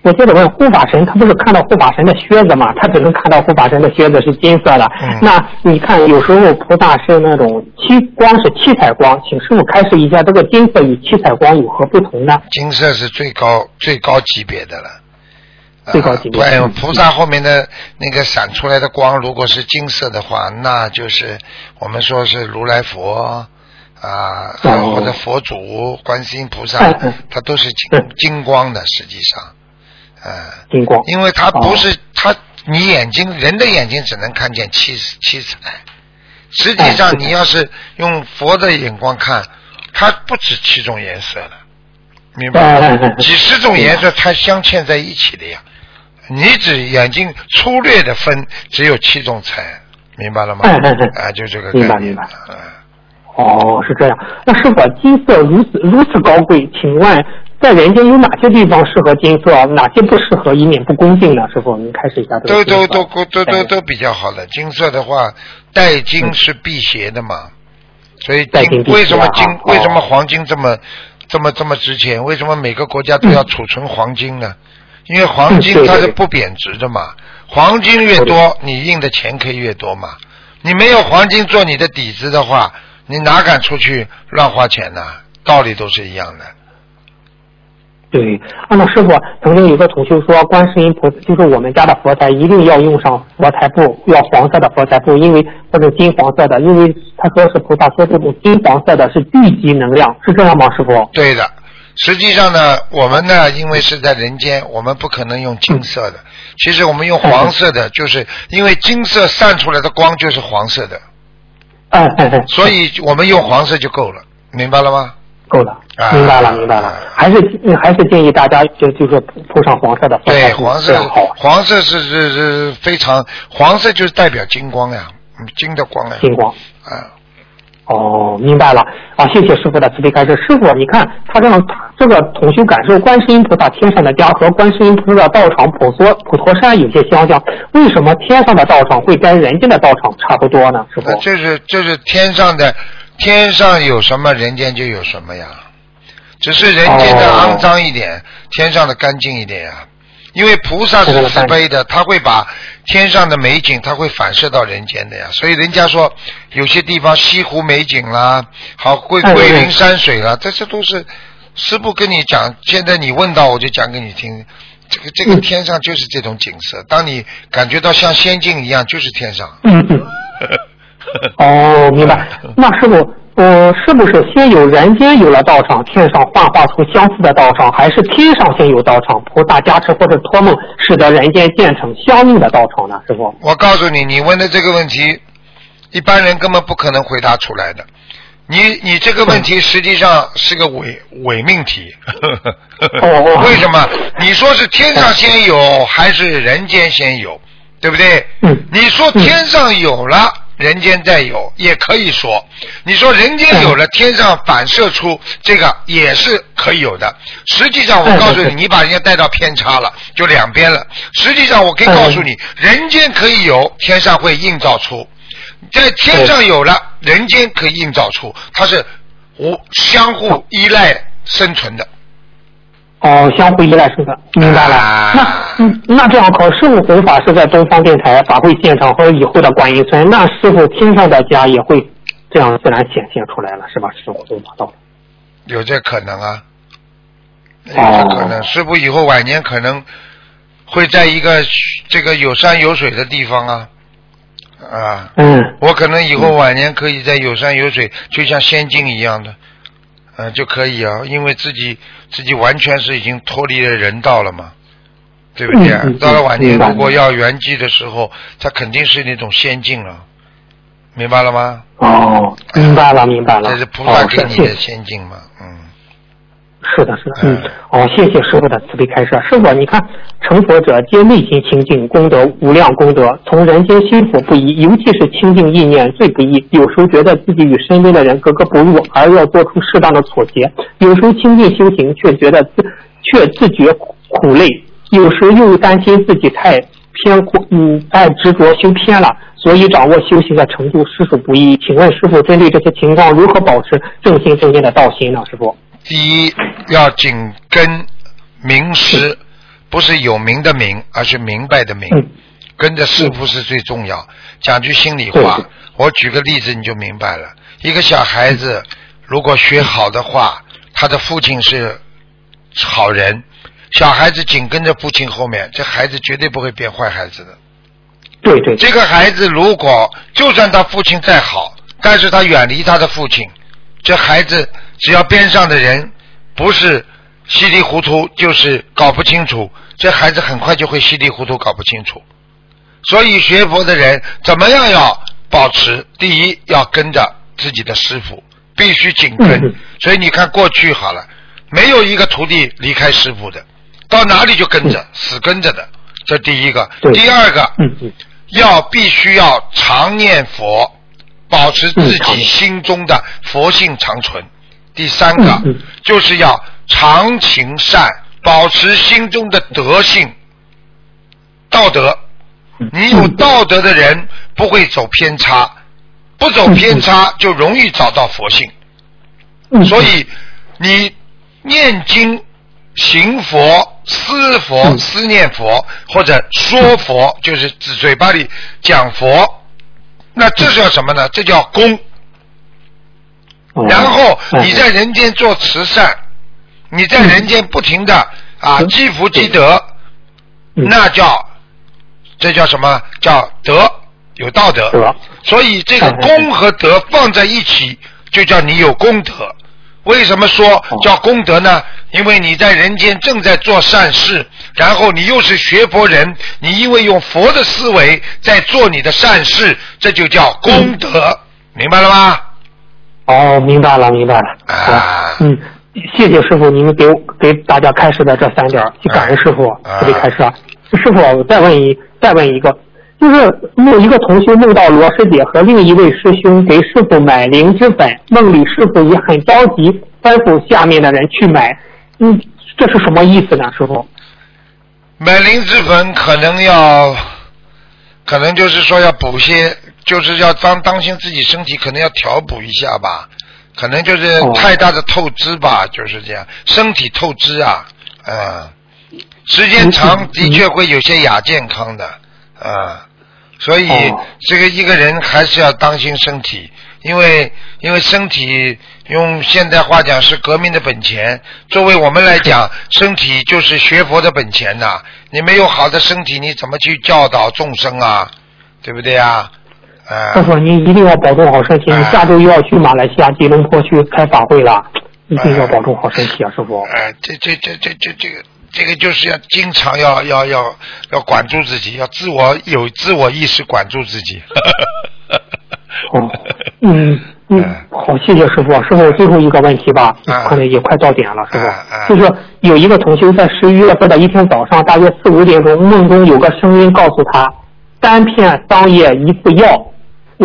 我接着问，护法神他不是看到护法神的靴子吗？他只能看到护法神的靴子是金色的。嗯那你看，有时候菩萨是那种七光是七彩光，请师傅开示一下，这个金色与七彩光有何不同呢？金色是最高最高级别的了。最高级别啊对，嗯。菩萨后面的那个闪出来的光，如果是金色的话，那就是我们说是如来佛啊，哦或者佛祖、观世音菩萨嗯嗯，它都是金嗯金光的，实际上，嗯。金光。因为它不哦。是它，你眼睛人的眼睛只能看见七七彩，实际上你要是用佛的眼光看，它不止七种颜色了，明白？几十种颜色它镶嵌在一起的呀，你只眼睛粗略的分只有七种彩，明白了吗？哎哎哎啊，就这个概念。明白明白嗯哦，是这样。那师傅，金色如此如此高贵，请问在人间有哪些地方适合金色，哪些不适合，以免不恭敬呢？师傅，您开始一下这都。都都都都哎都比较好的。金色的话，带金是辟邪的嘛，所以带为什么金哦为什么黄金这么这么这么值钱？为什么每个国家都要储存黄金呢？因为黄金它是不贬值的嘛，黄金越多，你印的钱可以越多嘛。你没有黄金做你的底子的话，你哪敢出去乱花钱呢？道理都是一样的。对，按照师傅曾经有个同学说，观世音菩萨就是我们家的佛台一定要用上佛台布，要黄色的佛台布，因为或者金黄色的，因为他说是菩萨说这种金黄色的是聚集能量，是这样吗，师傅？对的，实际上呢，我们呢，因为是在人间，我们不可能用金色的。其实我们用黄色的，就是因为金色散出来的光就是黄色的，哎哎哎，所以我们用黄色就够了，明白了吗？够了啊，明白了，明白了。还是嗯还是建议大家就就说铺上黄色的对，黄色好，黄色是是是非常，黄色就是代表金光呀，嗯金的光呀，金光。啊，哦，明白了啊！谢谢师傅的慈悲开示。师傅，你看他这样，这个同修感受观世音菩萨天上的家和观世音菩萨道场普陀普陀山有些相像，为什么天上的道场会跟人间的道场差不多呢？师傅那？就是这是天上的，天上有什么，人间就有什么呀。只是人间的哦肮脏一点，天上的干净一点呀。因为菩萨是慈悲的，他会把天上的美景，它会反射到人间的呀。所以人家说有些地方西湖美景啦，好桂哎桂林山水啦，这些都是师傅跟你讲。现在你问到，我就讲给你听。这个这个嗯天上就是这种景色，当你感觉到像仙境一样，就是天上。嗯嗯。哦，明白。那师傅，呃，是不是先有人间有了道场，天上幻化出相似的道场，还是天上先有道场，菩萨加持或者托梦，使得人间建成相应的道场呢？师傅？我告诉你，你问的这个问题，一般人根本不可能回答出来的。你你这个问题实际上是个伪伪命题。哦为什么？你说是天上先有还是人间先有，对不对？嗯你说天上有了，人间再有，也可以说。你说人间有了，天上反射出这个也是可以有的。实际上，我嗯告诉你，你把人家带到偏差了，就两边了。实际上，我可以告诉你，人间可以有，天上会映照出。在天上有了，人间可以映照出，它是无相互依赖生存的。哦，相互依赖是的，明白了。啊那嗯，那这样考师傅弘法是在东方电台法会现场和以后的观音村，那师傅天上的家也会这样自然显现出来了，是吧？师傅弘法道。有这可能啊，有哦这可能。师傅以后晚年可能会在一个这个有山有水的地方啊，啊，嗯，我可能以后晚年可以在有山有水，就像仙境一样的，嗯、就可以啊，因为自己自己完全是已经脱离了人道了嘛，对不对？到了晚年如果要圆寂的时候，他肯定是那种仙境了，明白了吗？哦，明白了，明白了。这是菩萨哦给你的仙境嘛，嗯。是的，是的，嗯嗯，哦，谢谢师傅的慈悲开示。师傅，你看，成佛者皆内心清净，功德无量功德，从人间心福不易，尤其是清净意念最不易。有时候觉得自己与身边的人格格不入，而要做出适当的妥协；有时候清净修行，却觉得自却自觉苦累；有时又担心自己太偏苦，嗯，太执着修偏了，所以掌握修行的程度实属不易。请问师傅，针对这些情况，如何保持正心正念的道心呢？师傅？第一要紧跟名师，不是有名的名，而是明白的明。嗯跟着师傅是最重要。讲句心里话我举个例子你就明白了。一个小孩子如果学好的话，他的父亲是好人，小孩子紧跟着父亲后面，这孩子绝对不会变坏孩子的。对对，这个孩子如果就算他父亲再好，但是他远离他的父亲，这孩子只要边上的人不是稀里糊涂，就是搞不清楚，这孩子很快就会稀里糊涂搞不清楚。所以学佛的人怎么样要保持？第一要跟着自己的师傅，必须紧跟。嗯所以你看过去好了，没有一个徒弟离开师傅的，到哪里就跟着，死跟着的。这第一个。第二个，要必须要常念佛，保持自己心中的佛性长存。第三个、就是要常行善，保持心中的德性、道德。你有道德的人不会走偏差，不走偏差就容易找到佛性。嗯所以你念经、行佛、思佛、嗯思念佛或者说佛，就是指嘴巴里讲佛，那这叫什么呢？这叫功。哦然后哎你在人间做慈善，你在人间不停的啊嗯积福积德，嗯那叫这叫什么？叫德，有道德。所以这个功和德放在一起，就叫你有功德。为什么说哦叫功德呢？因为你在人间正在做善事，然后你又是学佛人，你因为用佛的思维在做你的善事，这就叫功德，明白了吗？哦，明白了，明白了。好，啊，嗯，谢谢师傅，您给我给大家开示的这三点就，感恩师傅啊慈悲开示啊。师傅，我再问一再问一个，就是梦一个同修梦到罗师姐和另一位师兄给师傅买灵芝粉，梦里师傅也很着急，吩咐下面的人去买，嗯，这是什么意思呢，师傅？买灵芝粉可能要，可能就是说要补些，就是要当当心自己身体，可能要调补一下吧。可能就是哦太大的透支吧，就是这样，身体透支啊，嗯，时间长嗯的确会有些亚健康的，啊、所以哦这个一个人还是要当心身体，因为因为身体用现代话讲是革命的本钱。作为我们来讲，身体就是学佛的本钱呐、你没有好的身体，你怎么去教导众生啊？对不对啊？啊、师傅，您一定要保重好身体，你哎下周又要去马来西亚吉隆坡去开法会了，一定要保重好身体啊，师傅。哎，这这这这这这个这个就是要经常要要要要管住自己，要自我有自我意识管住自己。哦，嗯 嗯哎，好，谢谢师傅。师傅，最后一个问题吧，啊可能也快到点了，师傅。就是有一个同修在十一月份的一天早上，大约四五点钟，梦中有个声音告诉他，三片桑叶一副药。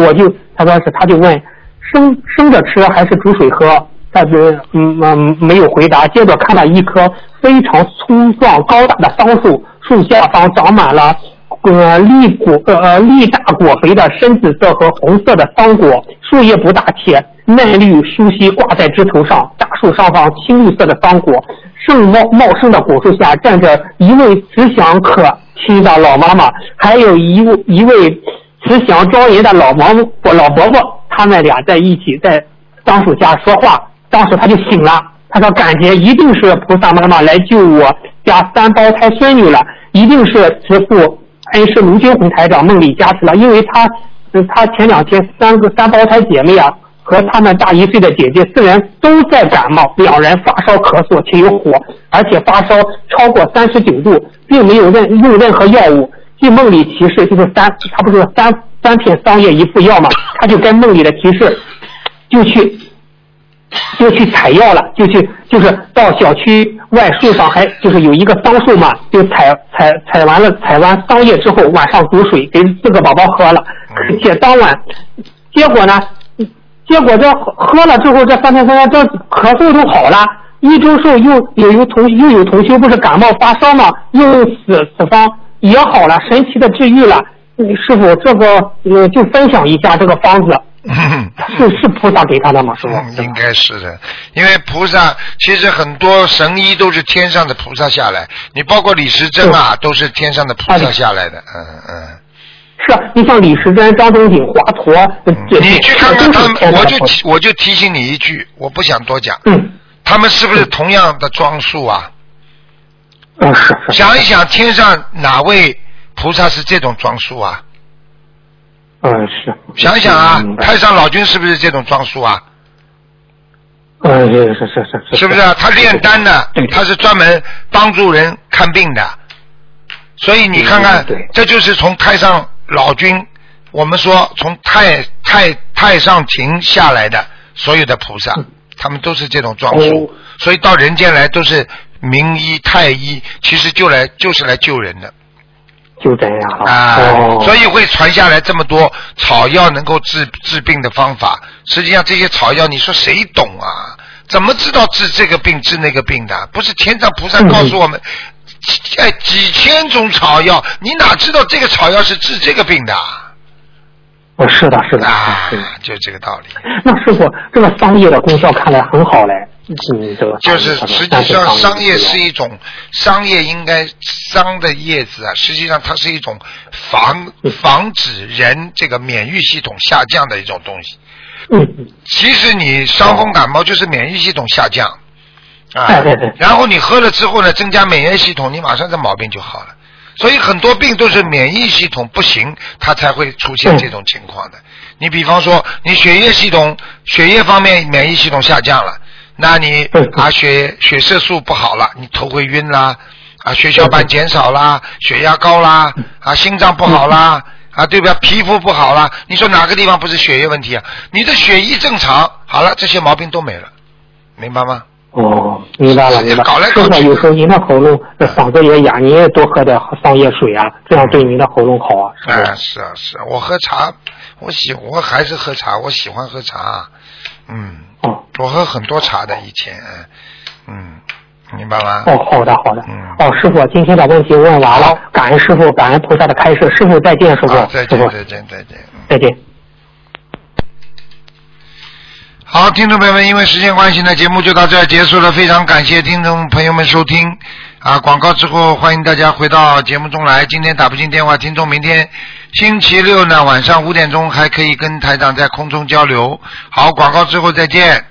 我就他说是，他就问生生着吃还是煮水喝？他就嗯嗯没有回答。接着看到一棵非常粗壮高大的桑树，树下方长满了呃粒果呃呃粒大果肥的深紫色和红色的桑果，树叶不大，且嫩绿疏稀，挂在枝头上。大树上方青绿色的桑果，盛茂茂盛的果树下站着一位慈祥可亲的老妈妈，还有一位一位慈祥庄严的老毛老伯伯，他们俩在一起在桑树家说话。当时他就醒了，他说感觉一定是菩萨妈妈来救我家三胞胎孙女了，一定是慈父恩师卢军红台长梦里加持了，因为他他前两天三个三胞胎姐妹啊和他们大一岁的姐姐四人都在感冒，两人发烧咳嗽且有火，而且发烧超过三十九度，并没有任用任何药物。据梦里提示，就是三，他不是三三片桑叶一副药嘛，他就跟梦里的提示，就去就去采药了，就去就是到小区外树上还就是有一个桑树嘛，就采采采完了采完桑叶之后，晚上煮水给四个宝宝喝了，且当晚结果呢，结果这喝了之后，这三天三夜这咳嗽都好了。一周后又有有同又有同修不是感冒发烧嘛，又用此此方也好了，神奇的治愈了。嗯师傅，这个呃就分享一下这个方子，是 是菩萨给他的吗？师傅？嗯，应该是的，因为菩萨其实很多神医都是天上的菩萨下来，你包括李时珍啊，都是天上的菩萨下来的，嗯嗯。是啊，你像李时珍、张仲景、华佗，嗯你去看看他们，我就我就提醒你一句，我不想多讲，嗯他们是不是同样的装束啊？嗯是是。想一想，天上哪位菩萨是这种装束啊？嗯是。想一想啊太上老君是不是这种装束啊？嗯是是是是是。不是啊？他炼丹的，他是专门帮助人看病的，所以你看看这就是从太上老君，我们说从太太太上庭下来的所有的菩萨，他们都是这种装束。所以到人间来都是名医太医，其实就来就是来救人的就这样啊，哦，所以会传下来这么多草药能够治治病的方法。实际上这些草药，你说谁懂啊？怎么知道治这个病治那个病的？不是天上菩萨告诉我们，哎，几千种草药，你哪知道这个草药是治这个病的啊？哦是的是的啊是的。，就这个道理。那师傅，这个桑叶的功效看来很好嘞。就是实际上商业是一一种商业应该商的叶子啊，实际上它是一种防防止人这个免疫系统下降的一种东西。嗯。嗯其实你伤风感冒就是免疫系统下降，啊哎对对，然后你喝了之后呢，增加免疫系统，你马上这毛病就好了。所以很多病都是免疫系统不行，它才会出现这种情况的。你比方说，你血液系统、血液方面免疫系统下降了，那你嗯啊血血色素不好了，你头会晕啦，啊血小板减少啦，血压高啦，啊心脏不好啦，啊，对吧？皮肤不好了，你说哪个地方不是血液问题啊？你的血液正常，好了，这些毛病都没了，明白吗？哦，明白了，明白。搞来搞去有时候您的喉咙呃嗓子也哑，您也多喝点桑叶水啊，这样对您的喉咙好啊，是哎，是啊，是啊，我喝茶，我喜我还是喝茶，我喜欢喝茶，嗯，哦我喝很多茶的以前，嗯，明白吗？哦，好的好的。嗯哦，师傅，今天的问题问完了，感恩师傅，感恩菩萨的开示，师傅再见，师傅，啊，再见再见再见。嗯再见。好，听众朋友们，因为时间关系呢，节目就到这儿结束了。非常感谢听众朋友们收听啊！广告之后，欢迎大家回到节目中来。今天打不进电话，听众明天星期六呢晚上五点钟还可以跟台长在空中交流。好，广告之后再见。